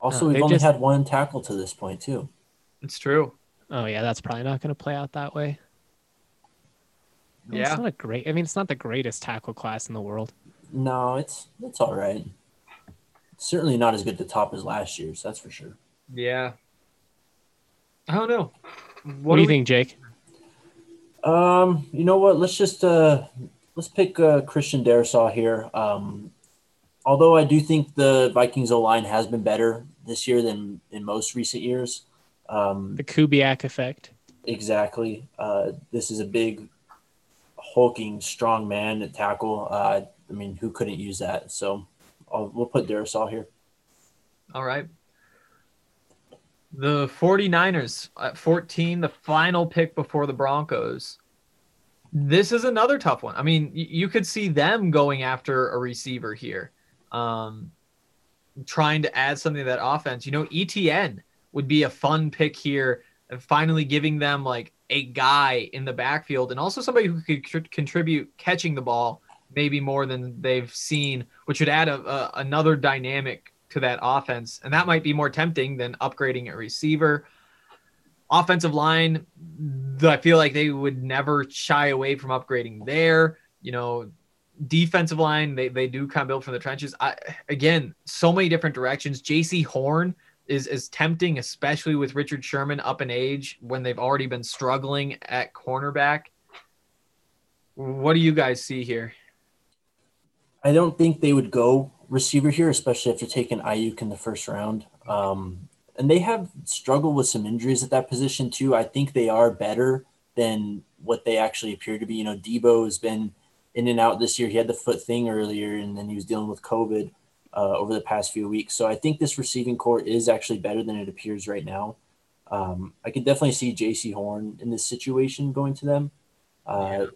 Also, Uh, we've only just- had one tackle to this point too. it's true. oh yeah, that's probably not going to play out that way. Well, Yeah. It's not a great. I mean, it's not the greatest tackle class in the world. No, it's it's all right. Certainly not as good to top as last year's. That's for sure. Yeah. I don't know. What, do you we- think, Jake? Um, you know what? Let's just uh let's pick uh, Christian Darrisaw here. Um, although I do think the Vikings O line has been better this year than in most recent years. Um, The Kubiak effect. exactly. Uh, this is a big, hulking, strong man at tackle. Uh, I mean, who couldn't use that? So I'll, we'll put Darrisaw here. All right. The 49ers at 14, the final pick before the Broncos. This is another tough one. I mean, y- you could see them going after a receiver here, um, trying to add something to that offense. You know, Etienne would be a fun pick here, finally giving them like a guy in the backfield and also somebody who could tr- contribute catching the ball maybe more than they've seen, which would add a, a, another dynamic to that offense. And that might be more tempting than upgrading a receiver. Offensive line, I feel like they would never shy away from upgrading there. You know, defensive line, they, they do kind of build from the trenches. I again, so many different directions. Jaycee Horn is is tempting, especially with Richard Sherman up in age when they've already been struggling at cornerback. What do you guys see here? I don't think they would go receiver here, especially after taking Aiyuk in the first round. Um, and they have struggled with some injuries at that position too. I think they are better than what they actually appear to be. You know, Debo has been in and out this year. He had the foot thing earlier, and then he was dealing with COVID uh, over the past few weeks. So I think this receiving corps is actually better than it appears right now. Um, I could definitely see Jaycee Horn in this situation going to them. Uh,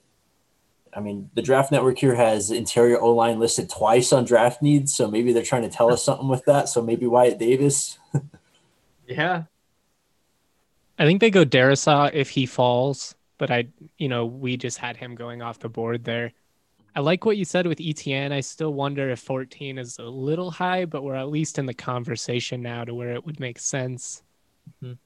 I mean, the draft network here has interior O line listed twice on draft needs, so maybe they're trying to tell us something with that. So maybe Wyatt Davis. Yeah. I think they go Darrisaw if he falls, but I, you know, we just had him going off the board there. I like what you said with Etienne. I still wonder if 14 is a little high, but we're at least in the conversation now to where it would make sense. Mhm.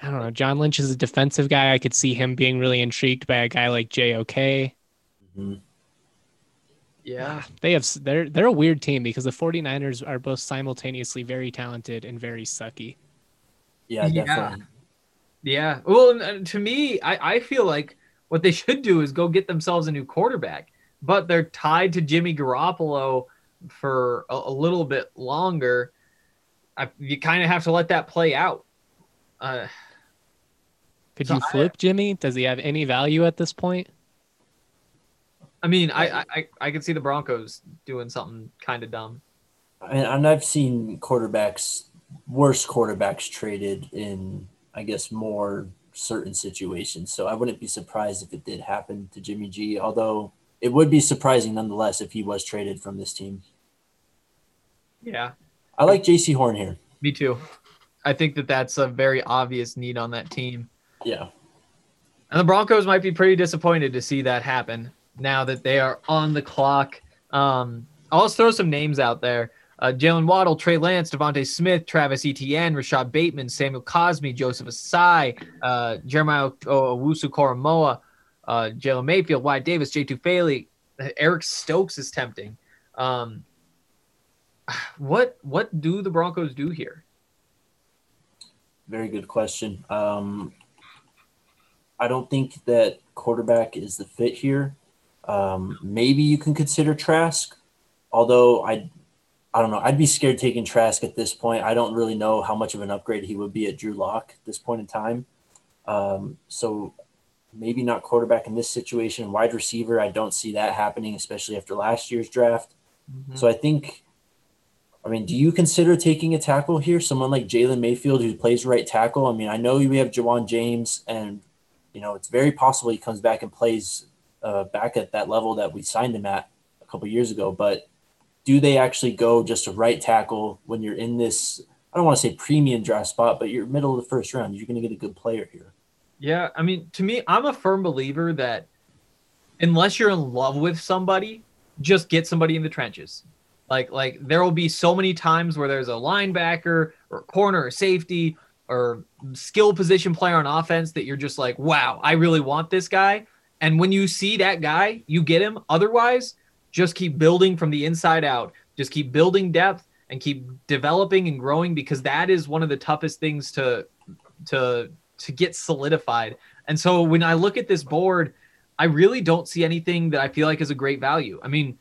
I don't know. John Lynch is a defensive guy. I could see him being really intrigued by a guy like JOK. Mhm. Yeah. They have they're they're a weird team because the 49ers are both simultaneously very talented and very sucky. Yeah, Yeah. definitely. Yeah. Well, and- and to me, I, I feel like what they should do is go get themselves a new quarterback, but they're tied to Jimmy Garoppolo for a, a little bit longer. I, you kind of have to let that play out. Uh, Could So you I- flip Jimmy? Does he have any value at this point? I mean, I, I I could see the Broncos doing something kind of dumb. And, and I've seen quarterbacks, worse quarterbacks traded in, I guess, more certain situations. So I wouldn't be surprised if it did happen to Jimmy G, although it would be surprising nonetheless if he was traded from this team. Yeah, I like Jaycee Horn here. me too. I think that that's a very obvious need on that team. Yeah. And the Broncos might be pretty disappointed to see that happen now that they are on the clock. Um, I'll throw some names out there. Uh, Jaylen Waddle, Trey Lance, DeVonta Smith, Travis Etienne, Rashod Bateman, Samuel Cosmi, Joseph Ossai, uh, Jeremiah Owusu Koramoah, uh, Jalen Mayfield, Wyatt Davis, Jay Tufele, Eric Stokes is tempting. Um, what what do the Broncos do here? Very good question. Um, I don't think that quarterback is the fit here. Um, maybe you can consider Trask, although I, I don't know. I'd be scared taking Trask at this point. I don't really know how much of an upgrade he would be at Drew Lock at this point in time. Um, so maybe not quarterback in this situation. Wide receiver, I don't see that happening, especially after last year's draft. So I think, I mean, do you consider taking a tackle here? Someone like Jalen Mayfield who plays right tackle. I mean, I know we have Ja'Wuan James, and you know it's very possible he comes back and plays uh, back at that level that we signed him at a couple years ago. But do they actually go just a right tackle when you're in this? I don't want to say premium draft spot, but you're middle of the first round. You're going to get a good player here. Yeah, I mean, to me, I'm a firm believer that unless you're in love with somebody, just get somebody in the trenches. Like, like there will be so many times where there's a linebacker or corner or safety or skill position player on offense that you're just like, wow, I really want this guy. And when you see that guy, you get him. Otherwise, just keep building from the inside out. Just keep building depth and keep developing and growing because that is one of the toughest things to to to get solidified. And so when I look at this board, I really don't see anything that I feel like is a great value. I mean,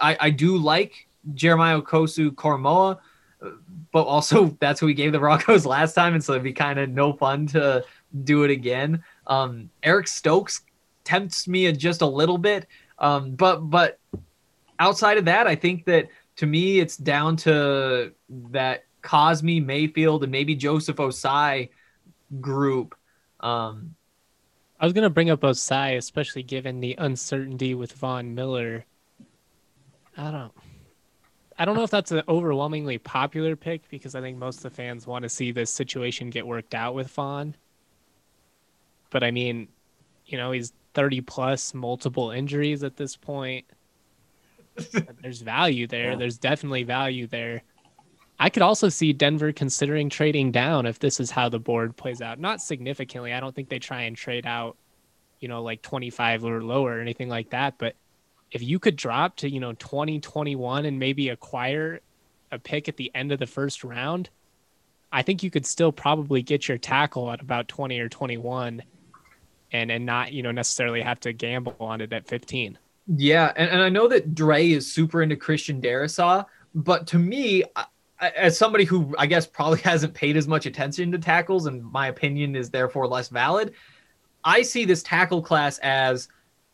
I, I do like Jeremiah Kosu Koramoah, but also that's who we gave the Broncos last time, and so it'd be kind of no fun to do it again. Um, Eric Stokes tempts me just a little bit, um, but but outside of that, I think that to me it's down to that Cosmi Mayfield and maybe Joseph Ossai group. Um, I was gonna bring up Ossai, especially given the uncertainty with Von Miller. I don't I don't know if that's an overwhelmingly popular pick because I think most of the fans want to see this situation get worked out with Von. But I mean, you know, he's 30 plus multiple injuries at this point. There's value there. Yeah. There's definitely value there. I could also see Denver considering trading down if this is how the board plays out. Not significantly. I don't think they try and trade out, you know, like 25 or lower or anything like that. But if you could drop to, you know, 2021 and maybe acquire a pick at the end of the first round, I think you could still probably get your tackle at about 20 or 21 and and not, you know, necessarily have to gamble on it at 15. Yeah, and, and I know that Dre is super into Christian Darrisaw, but to me, I, as somebody who I guess probably hasn't paid as much attention to tackles, and my opinion is therefore less valid, I see this tackle class as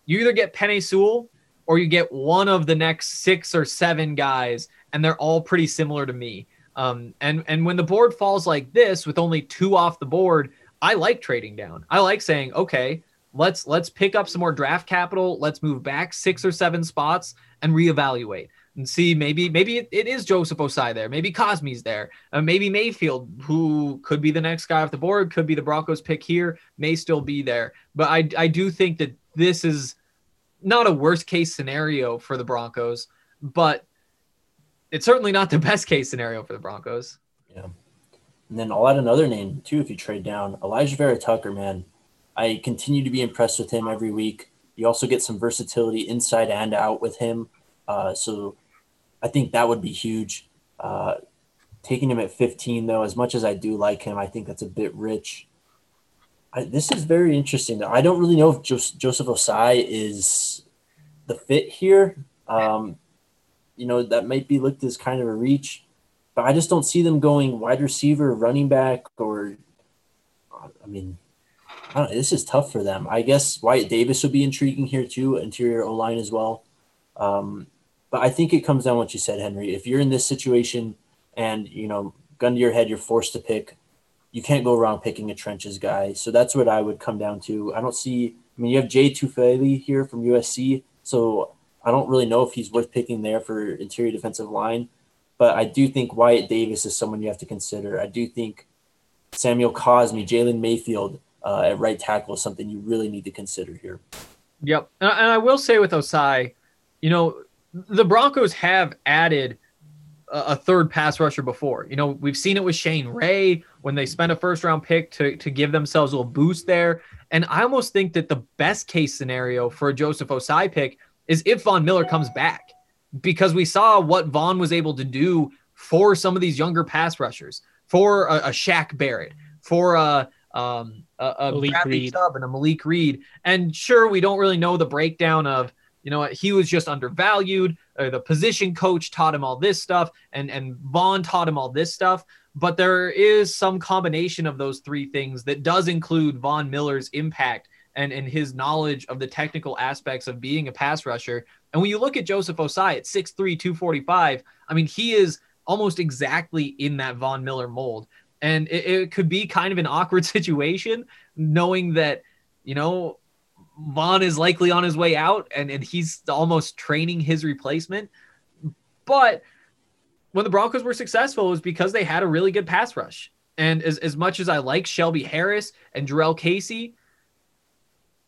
you either get Penei Sewell or you get one of the next six or seven guys, and they're all pretty similar to me. Um, and and when the board falls like this with only two off the board, I like trading down. I like saying, okay, let's let's pick up some more draft capital. Let's move back six or seven spots and reevaluate and see maybe maybe it, it is Joseph Ossai there, maybe Cosmi's there, uh, maybe Mayfield, who could be the next guy off the board, could be the Broncos pick here, may still be there. But I I do think that this is not a worst case scenario for the Broncos, but it's certainly not the best case scenario for the Broncos. Yeah. And then I'll add another name too if you trade down. Alijah Vera Tucker, man. I continue to be impressed with him every week. You also get some versatility inside and out with him. Uh, so I think that would be huge. Uh, taking him at 15, though, as much as I do like him, I think that's a bit rich. I, this is very interesting. I don't really know if Jos- Joseph Ossai is the fit here. Um, you know, that might be looked as kind of a reach, but I just don't see them going wide receiver, running back, or I mean, I don't, this is tough for them. I guess Wyatt Davis would be intriguing here too, interior O line as well. Um, but I think it comes down what you said, Henry. If you're in this situation and you know, gun to your head, you're forced to pick. You can't go wrong picking a trenches guy. So that's what I would come down to. I don't see. I mean, you have Jay Tufele here from USC, so I don't really know if he's worth picking there for interior defensive line. But I do think Wyatt Davis is someone you have to consider. I do think Samuel Cosmi, Jalen Mayfield uh, at right tackle is something you really need to consider here. Yep. And I will say with Ossai, you know, the Broncos have added a, third pass rusher before. You know, we've seen it with Shane Ray when they spent a first round pick to, to give themselves a little boost there. And I almost think that the best case scenario for a Joseph Ossai pick is if Von Miller comes back, because we saw what Von was able to do for some of these younger pass rushers, for a, a Shaq Barrett, for a um, a, a Malik Bradley Reed. Chubb and a Malik Reed. And sure, we don't really know the breakdown of, you know, he was just undervalued. Or the position coach taught him all this stuff, and and Von taught him all this stuff. But there is some combination of those three things that does include Von Miller's impact and and his knowledge of the technical aspects of being a pass rusher. And when you look at Joseph Ossai at 6'3", 245, I mean, he is almost exactly in that Von Miller mold and it, it could be kind of an awkward situation knowing that you know Von is likely on his way out and, and he's almost training his replacement but when the Broncos were successful it was because they had a really good pass rush and as, as much as I like Shelby Harris and Jurrell Casey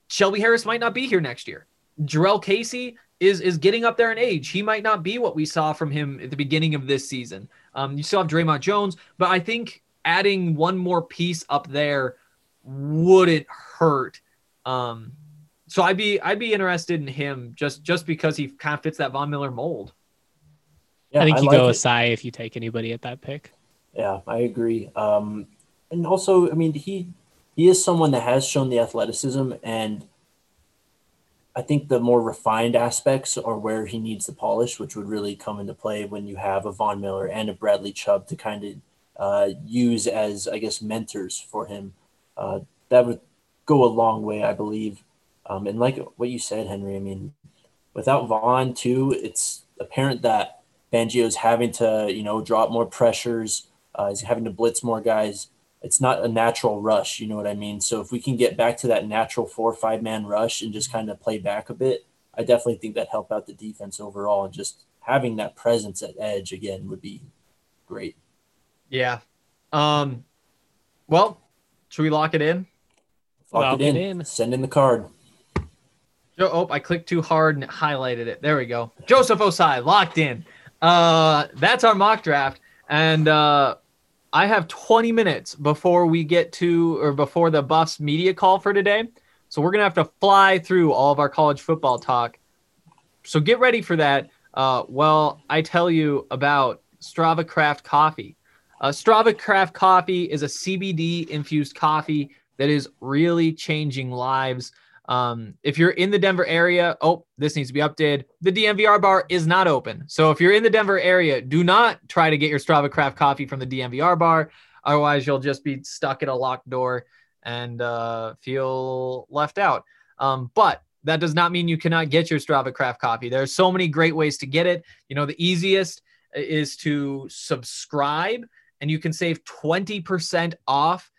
Shelby Harris might not be here next year Jurrell Casey is is getting up there in age. He might not be what we saw from him at the beginning of this season. Um, you still have Dre'Mont Jones, but I think adding one more piece up there wouldn't hurt. Um, so I'd be I'd be interested in him just just because he kind of fits that Von Miller mold. Yeah, I think you like go it. Ossai if you take anybody at that pick. Yeah, I agree. Um, and also, I mean, he he is someone that has shown the athleticism, and I think the more refined aspects are where he needs the polish, which would really come into play when you have a Von Miller and a Bradley Chubb to kind of uh, use as, I guess, mentors for him. Uh, that would go a long way, I believe. Um, and like what you said, Henry, I mean, without Von too, it's apparent that Fangio's having to, you know, drop more pressures. Uh, he's having to blitz more guys. It's not a natural rush, you know what I mean? So if we can get back to that natural four or five man rush and just kind of play back a bit, I definitely think that help out the defense overall. And just having that presence at edge again would be great. Yeah. Um. Well, should we lock it in? Lock Lock it in. it in. Send in the card. Jo- Oh, I clicked too hard and it highlighted it. There we go. Joseph Ossai locked in. Uh, that's our mock draft, and uh, I have 20 minutes before we get to or before the Buffs media call for today. So we're gonna have to fly through all of our college football talk so get ready for that. Uh, well, I tell you about Strava Craft Coffee. Uh, Strava Craft Coffee is a CBD infused coffee that is really changing lives. Um, if you're in the Denver area, oh, this needs to be updated. The DNVR bar is not open. So if you're in the Denver area, do not try to get your Strava Craft coffee from the DNVR bar. Otherwise, you'll just be stuck at a locked door and uh, feel left out. Um, but that does not mean you cannot get your Strava Craft coffee. There are so many great ways to get it. You know, the easiest is to subscribe, and you can save 20% off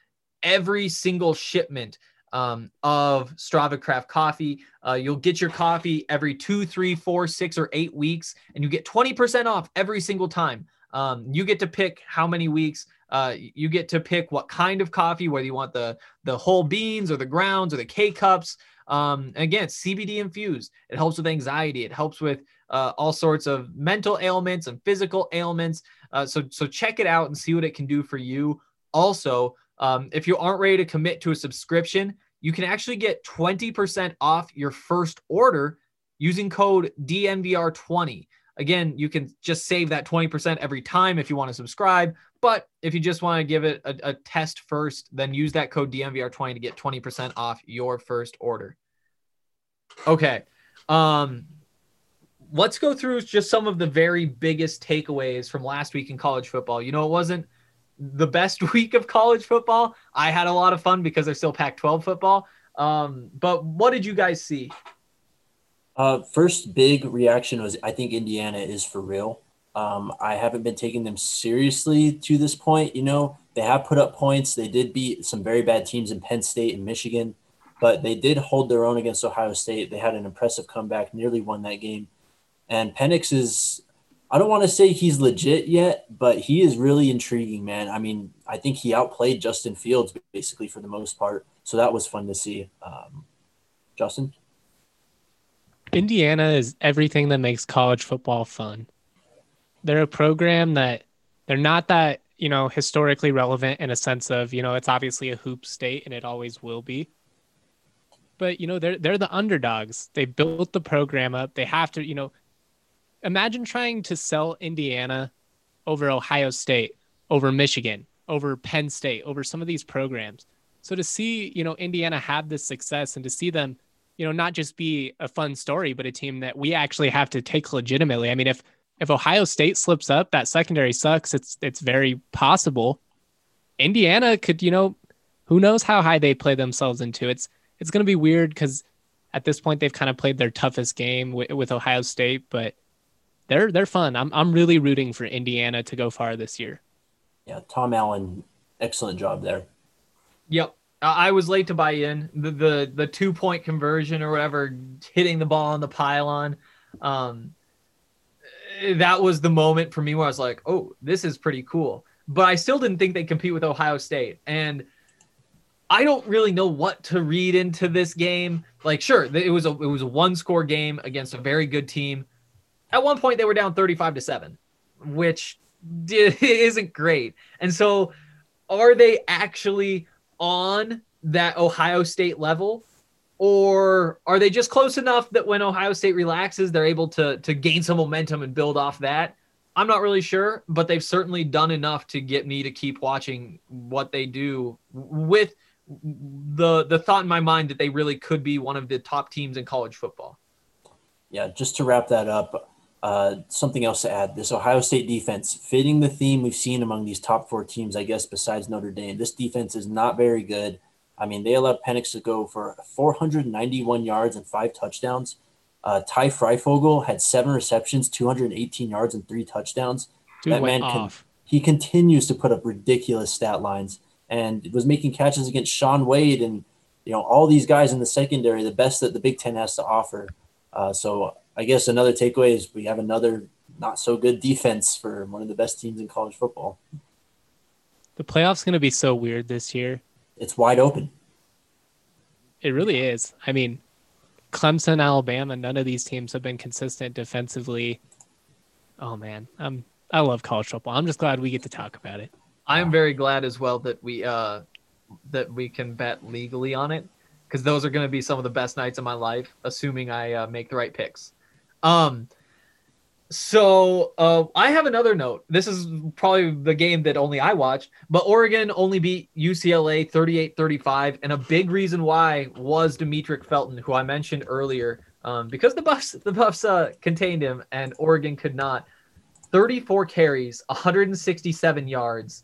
every single shipment um, of Strava Craft coffee. Uh, you'll get your coffee every two, three, four, six, or eight weeks, and you get 20% off every single time. Um, you get to pick how many weeks. Uh, you get to pick what kind of coffee, whether you want the the whole beans or the grounds or the K cups. Um, again, CBD infused. It helps with anxiety. It helps with uh, all sorts of mental ailments and physical ailments. Uh, so so check it out and see what it can do for you. Also, um, if you aren't ready to commit to a subscription, you can actually get 20% off your first order using code DNVR20. Again, you can just save that 20% every time if you want to subscribe. But if you just want to give it a, a test first, then use that code DNVR20 to get 20% off your first order. Okay. Um, let's go through just some of the very biggest takeaways from last week in college football. You know, it wasn't the best week of college football. I had a lot of fun because there's still Pac 12 football. Um, but what did you guys see? Uh, first big reaction was I think Indiana is for real. Um, I haven't been taking them seriously to this point. You know, they have put up points. They did beat some very bad teams in Penn State and Michigan, but they did hold their own against Ohio State. They had an impressive comeback, nearly won that game. And Penix is, I don't want to say he's legit yet, but he is really intriguing, man. I mean, I think he outplayed Justin Fields basically for the most part. So that was fun to see. Um, Justin? Indiana is everything that makes college football fun. They're a program that they're not that, you know, historically relevant in a sense of, you know, it's obviously a hoop state and it always will be. But, you know, they're they're the underdogs. They built the program up. They have to, you know, imagine trying to sell Indiana over Ohio State, over Michigan, over Penn State, over some of these programs. So to see, you know, Indiana have this success and to see them, you know, not just be a fun story, but a team that we actually have to take legitimately. I mean, if if Ohio State slips up, that secondary sucks. It's it's very possible. Indiana could, you know, who knows how high they play themselves into. It's it's going to be weird because at this point they've kind of played their toughest game with, with Ohio State, but they're they're fun. I'm I'm really rooting for Indiana to go far this year. Yeah, Tom Allen, excellent job there. Yep. I was late to buy in the the, the two point conversion or whatever, hitting the ball on the pylon. Um, that was the moment for me where I was like, "Oh, this is pretty cool." But I still didn't think they'd compete with Ohio State, and I don't really know what to read into this game. Like, sure, it was a it was a one score game against a very good team. At one point, they were down thirty five to seven, which isn't great. And so, are they actually on that Ohio State level? Or are they just close enough that when Ohio State relaxes, they're able to to gain some momentum and build off that? I'm not really sure, but they've certainly done enough to get me to keep watching what they do with the the thought in my mind that they really could be one of the top teams in college football. Yeah, just to wrap that up, uh, something else to add: this Ohio State defense, fitting the theme we've seen among these top four teams, I guess, besides Notre Dame. This defense is not very good. I mean, they allowed Penix to go for 491 yards and five touchdowns. Uh, Ty Fryfogle had seven receptions, 218 yards, and three touchdowns. Dude that man can, he continues to put up ridiculous stat lines and was making catches against Shaun Wade and you know all these guys in the secondary, the best that the Big Ten has to offer. Uh, so I guess another takeaway is we have another not so good defense for one of the best teams in college football. The playoffs going to be so weird this year. It's wide open. It really is. I mean, Clemson, Alabama, none of these teams have been consistent defensively. Oh man, I'm I love college football. I'm just glad we get to talk about it. I'm very glad as well that we uh that we can bet legally on it because those are going to be some of the best nights of my life, assuming I uh, make the right picks. Um, so uh, I have another note. This is probably the game that only I watched, but Oregon only beat UCLA 38 35. And a big reason why was Demetric Felton, who I mentioned earlier, um, because the Buffs, the Buffs uh, contained him and Oregon could not. 34 carries, 167 yards,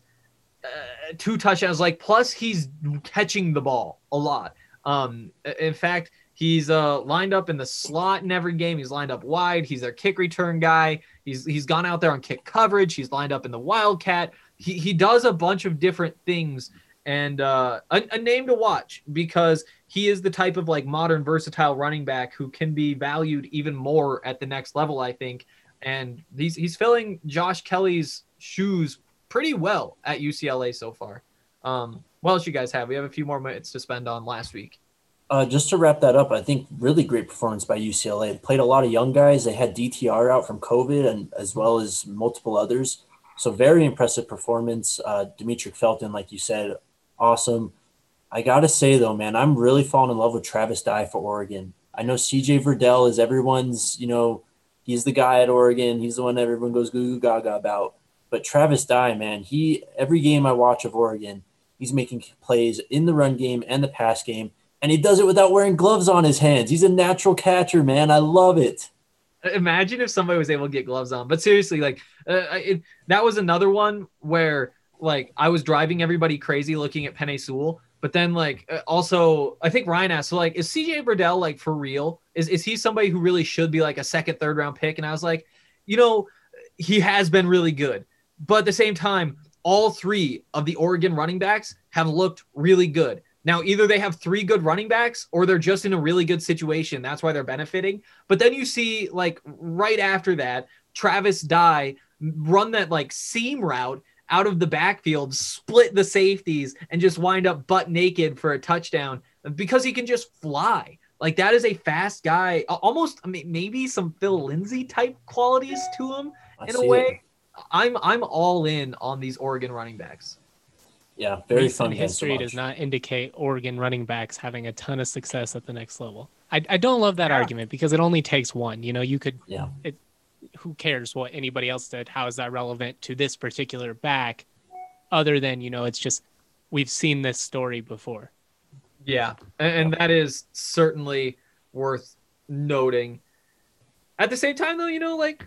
uh, two touchdowns. Like, plus he's catching the ball a lot. Um, in fact, He's uh, lined up in the slot in every game. He's lined up wide. He's their kick return guy. He's he's gone out there on kick coverage. He's lined up in the wildcat. He he does a bunch of different things and uh, a, a name to watch because he is the type of like modern versatile running back who can be valued even more at the next level. I think, and he's he's filling Josh Kelley's shoes pretty well at UCLA so far. Um, what else you guys have? We have a few more minutes to spend on last week. Uh, just to wrap that up, I think really great performance by UCLA. Played a lot of young guys. They had DTR out from COVID and as well as multiple others. So very impressive performance. Uh, Demetric Felton, like you said, awesome. I gotta say though, man, I'm really falling in love with Travis Dye for Oregon. I know CJ Verdell is everyone's, you know, he's the guy at Oregon. He's the one that everyone goes goo goo gaga about. But Travis Dye, man, he every game I watch of Oregon, he's making plays in the run game and the pass game and he does it without wearing gloves on his hands. He's a natural catcher, man. I love it. Imagine if somebody was able to get gloves on. But seriously, like uh, it, that was another one where like I was driving everybody crazy looking at Penei Sewell. But then like uh, also I think Ryan asked, so like is CJ Verdell like for real? Is is he somebody who really should be like a second, third round pick? And I was like, you know, he has been really good. But at the same time, all three of the Oregon running backs have looked really good. Now, either they have three good running backs or they're just in a really good situation. That's why they're benefiting. But then you see, like, right after that, Travis Dye run that, like, seam route out of the backfield, split the safeties, and just wind up butt naked for a touchdown because he can just fly. Like, that is a fast guy, almost I mean, maybe some Phil Lindsay type qualities to him in a way. It. I'm I'm all in on these Oregon running backs. Yeah, very Recent fun. History does not indicate Oregon running backs having a ton of success at the next level. I, I don't love that yeah. argument because it only takes one. You know, you could. Yeah. It. Who cares what anybody else did? How is that relevant to this particular back? Other than you know, it's just we've seen this story before. Yeah, and, and that is certainly worth noting. At the same time, though, you know, like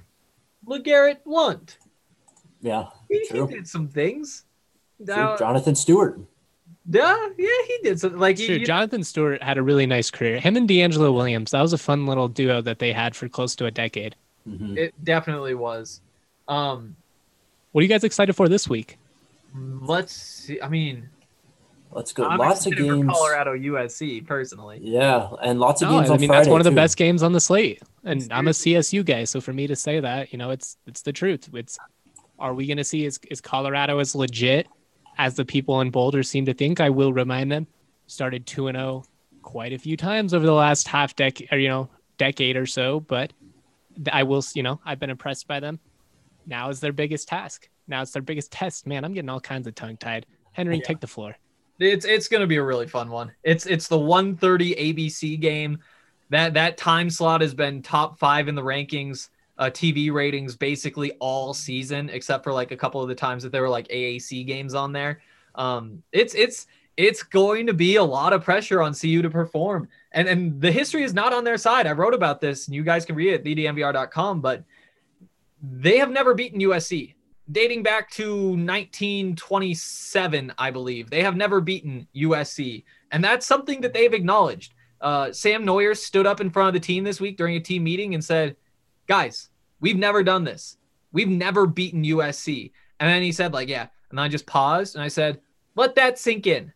LeGarrette Blunt. Yeah, he, he did some things. Now, Jonathan Stewart. Yeah, yeah, he did something like he, Jonathan Stewart had a really nice career. Him and DeAngelo Williams, that was a fun little duo that they had for close to a decade. Mm-hmm. It definitely was. Um, what are you guys excited for this week? Let's see. I mean, let's go. I'm lots of games. Colorado USC personally. Yeah, and lots of no, games. I mean, Friday that's one of the too. best games on the slate, and I'm a CSU guy, so for me to say that, you know, it's it's the truth. It's are we going to see is is Colorado as legit as the people in Boulder seem to think. I will remind them, started 2 and 0 quite a few times over the last half decade or you know, decade or so, but I will, you know, I've been impressed by them. Now is their biggest task. Now it's their biggest test. Man, I'm getting all kinds of tongue tied. Henry, yeah. take the floor. It's it's going to be a really fun one. It's it's the 1:30 ABC game. That that time slot has been top 5 in the rankings uh, TV ratings basically all season, except for like a couple of the times that there were like AAC games on there. Um, it's it's it's going to be a lot of pressure on CU to perform, and and the history is not on their side. I wrote about this, and you guys can read it at thednvr.com, but they have never beaten USC. Dating back to 1927, I believe. They have never beaten USC. And that's something that they've acknowledged. Uh, Sam Noyer stood up in front of the team this week during a team meeting and said, Guys, We've never done this. We've never beaten USC. And then he said, like, yeah. And I just paused and I said, let that sink in.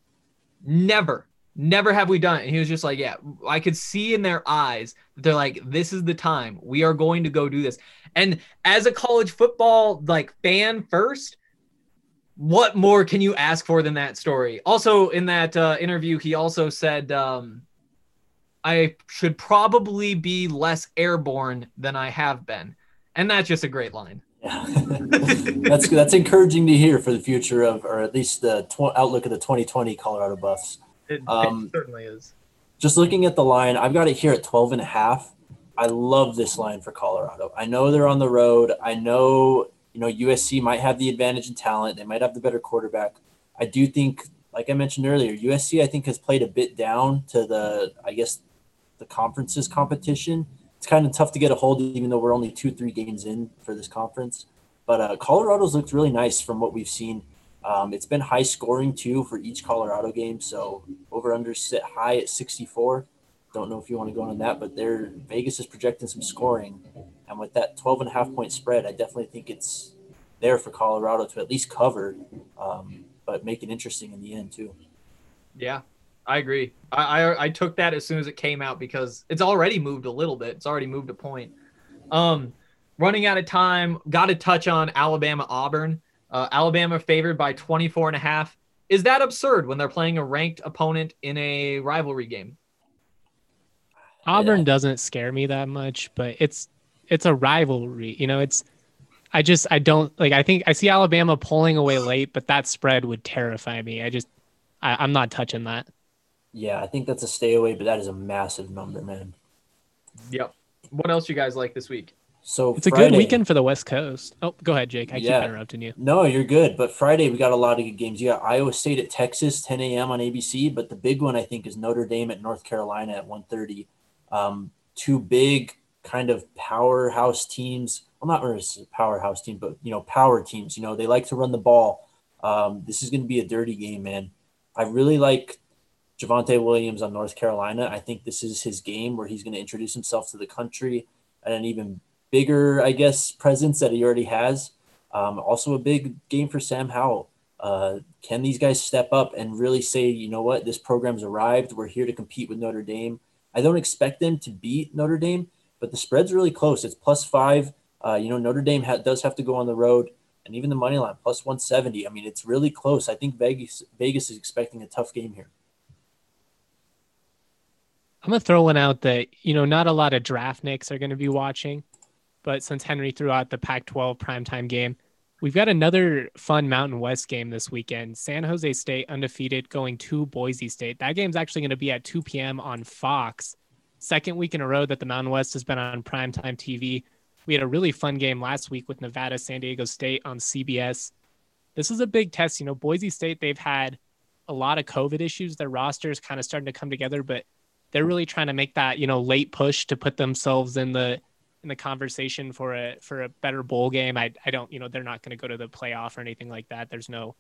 Never, never have we done it. And he was just like, yeah, I could see in their eyes that they're like, this is the time. We are going to go do this. And as a college football like fan first, what more can you ask for than that story? Also, in that uh, interview, he also said, um, I should probably be less airborne than I have been and that's just a great line. Yeah. that's that's encouraging to hear for the future of, or at least the tw- outlook of the 2020 Colorado Buffs. It, um, it certainly is. Just looking at the line, I've got it here at 12 and a half. I love this line for Colorado. I know they're on the road. I know, you know, USC might have the advantage in talent. They might have the better quarterback. I do think, like I mentioned earlier, USC I think has played a bit down to the, I guess, the conferences competition. It's kind of tough to get a hold of, even though we're only two, three games in for this conference. But uh, Colorado's looked really nice from what we've seen. Um, it's been high scoring too for each Colorado game. So over under sit high at 64. Don't know if you want to go on that, but there Vegas is projecting some scoring. And with that 12 and a half point spread, I definitely think it's there for Colorado to at least cover, um, but make it interesting in the end too. Yeah, I agree. I, I I took that as soon as it came out because it's already moved a little bit. It's already moved a point. Um, running out of time. Got to touch on Alabama Auburn. Uh, Alabama favored by 24 and a half. Is that absurd when they're playing a ranked opponent in a rivalry game? Auburn Yeah. doesn't scare me that much, but it's it's a rivalry. You know, it's I just I don't like I think I see Alabama pulling away late, but that spread would terrify me. I just I, I'm not touching that. Yeah, I think that's a stay away, but that is a massive number, man. Yep. What else you guys like this week? So It's a good weekend for the West Coast. Oh, go ahead, Jake. I Yeah. keep interrupting you. No, you're good. But Friday we got a lot of good games. You got Iowa State at Texas, 10 a.m. on ABC. But the big one I think is Notre Dame at North Carolina at 1:30. Um, two big kind of powerhouse teams. Well, not really a powerhouse team, but you know, power teams. You know, they like to run the ball. Um, this is going to be a dirty game, man. I really like Javonte Williams on North Carolina. I think this is his game where he's going to introduce himself to the country at an even bigger, I guess, presence that he already has. Um, also, a big game for Sam Howell. Uh, can these guys step up and really say, you know what, this program's arrived. We're here to compete with Notre Dame. I don't expect them to beat Notre Dame, but the spread's really close. It's plus five. Uh, you know, Notre Dame ha- does have to go on the road, and even the money line plus 170. I mean, it's really close. I think Vegas Vegas is expecting a tough game here. I'm gonna throw one out that you know not a lot of draft nicks are gonna be watching, but since Henry threw out the Pac-12 primetime game, we've got another fun Mountain West game this weekend. San Jose State undefeated going to Boise State. That game's actually gonna be at 2 p.m. on Fox. Second week in a row that the Mountain West has been on primetime TV. We had a really fun game last week with Nevada San Diego State on CBS. This is a big test. You know, Boise State they've had a lot of COVID issues. Their roster is kind of starting to come together, but they're really trying to make that you know late push to put themselves in the in the conversation for a for a better bowl game. I I don't you know they're not going to go to the playoff or anything like that. There's no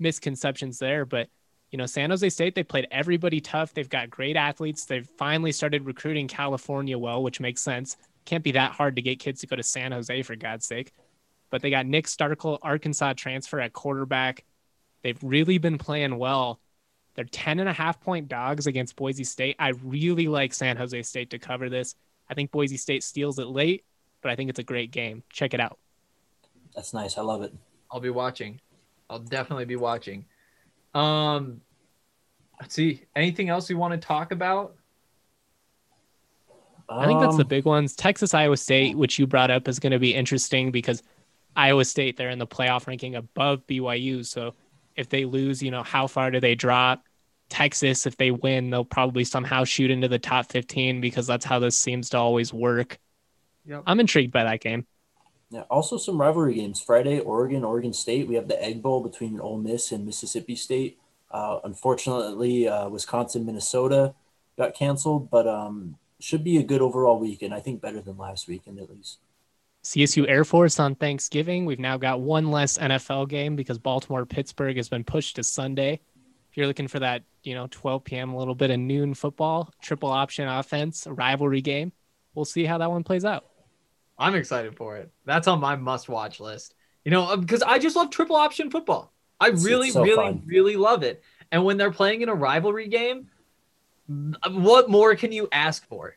misconceptions there, but you know San Jose State they played everybody tough. They've got great athletes. They've finally started recruiting California well, which makes sense. Can't be that hard to get kids to go to San Jose for God's sake. But they got Nick Starkel, Arkansas transfer at quarterback. They've really been playing well. They're 10 and a half point dogs against Boise State. I really like San Jose State to cover this. I think Boise State steals it late, but I think it's a great game. Check it out. That's nice. I love it. I'll be watching. I'll definitely be watching. Um, let's see. Anything else you want to talk about? I think that's the Um, big ones. Texas Iowa State, which you brought up, is going to be interesting because Iowa State, they're in the playoff ranking above BYU. So if they lose, you know, how far do they drop? Texas, if they win, they'll probably somehow shoot into the top 15 because that's how this seems to always work. Yep. I'm intrigued by that game. Yeah, also some rivalry games. Friday, Oregon, Oregon State. We have the Egg Bowl between Ole Miss and Mississippi State. Uh, unfortunately, uh, Wisconsin, Minnesota got canceled, but um, should be a good overall weekend. I think better than last weekend at least. CSU Air Force on Thanksgiving. We've now got one less NFL game because Baltimore Pittsburgh has been pushed to Sunday. If you're looking for that, you know, 12 p.m. a little bit of noon football, triple option offense, a rivalry game, we'll see how that one plays out. I'm excited for it. That's on my must-watch list. You know, um, because I just love triple option football. I really, so really, fun. really love it. And when they're playing in a rivalry game, what more can you ask for?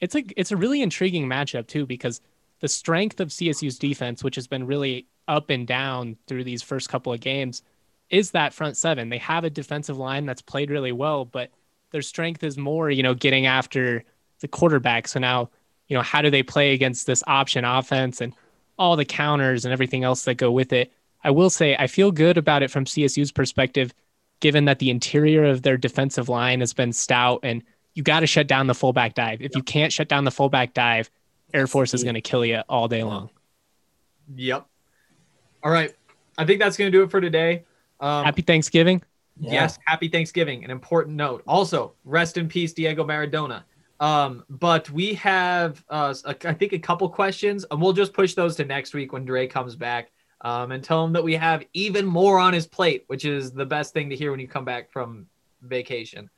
It's a it's a really intriguing matchup too because the strength of CSU's defense, which has been really up and down through these first couple of games, is that front seven. They have a defensive line that's played really well, but their strength is more, you know, getting after the quarterback. So now, you know, how do they play against this option offense and all the counters and everything else that go with it? I will say I feel good about it from CSU's perspective, given that the interior of their defensive line has been stout and you got to shut down the fullback dive. If you can't shut down the fullback dive, Air Force is going to kill you all day long. Yep. All right. I think that's going to do it for today. Um, Happy Thanksgiving. Yeah. Yes, happy Thanksgiving. An important note. Also, rest in peace, Diego Maradona. Um, but we have, uh, a- I think, a couple questions, and we'll just push those to next week when Dre comes back, um, and tell him that we have even more on his plate, which is the best thing to hear when you come back from vacation.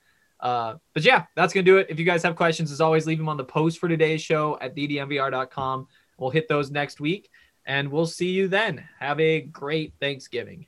Uh, but yeah, that's gonna do it. If you guys have questions, as always, leave them on the post for today's show at thednvr.com. We'll hit those next week, and we'll see you then. Have a great Thanksgiving.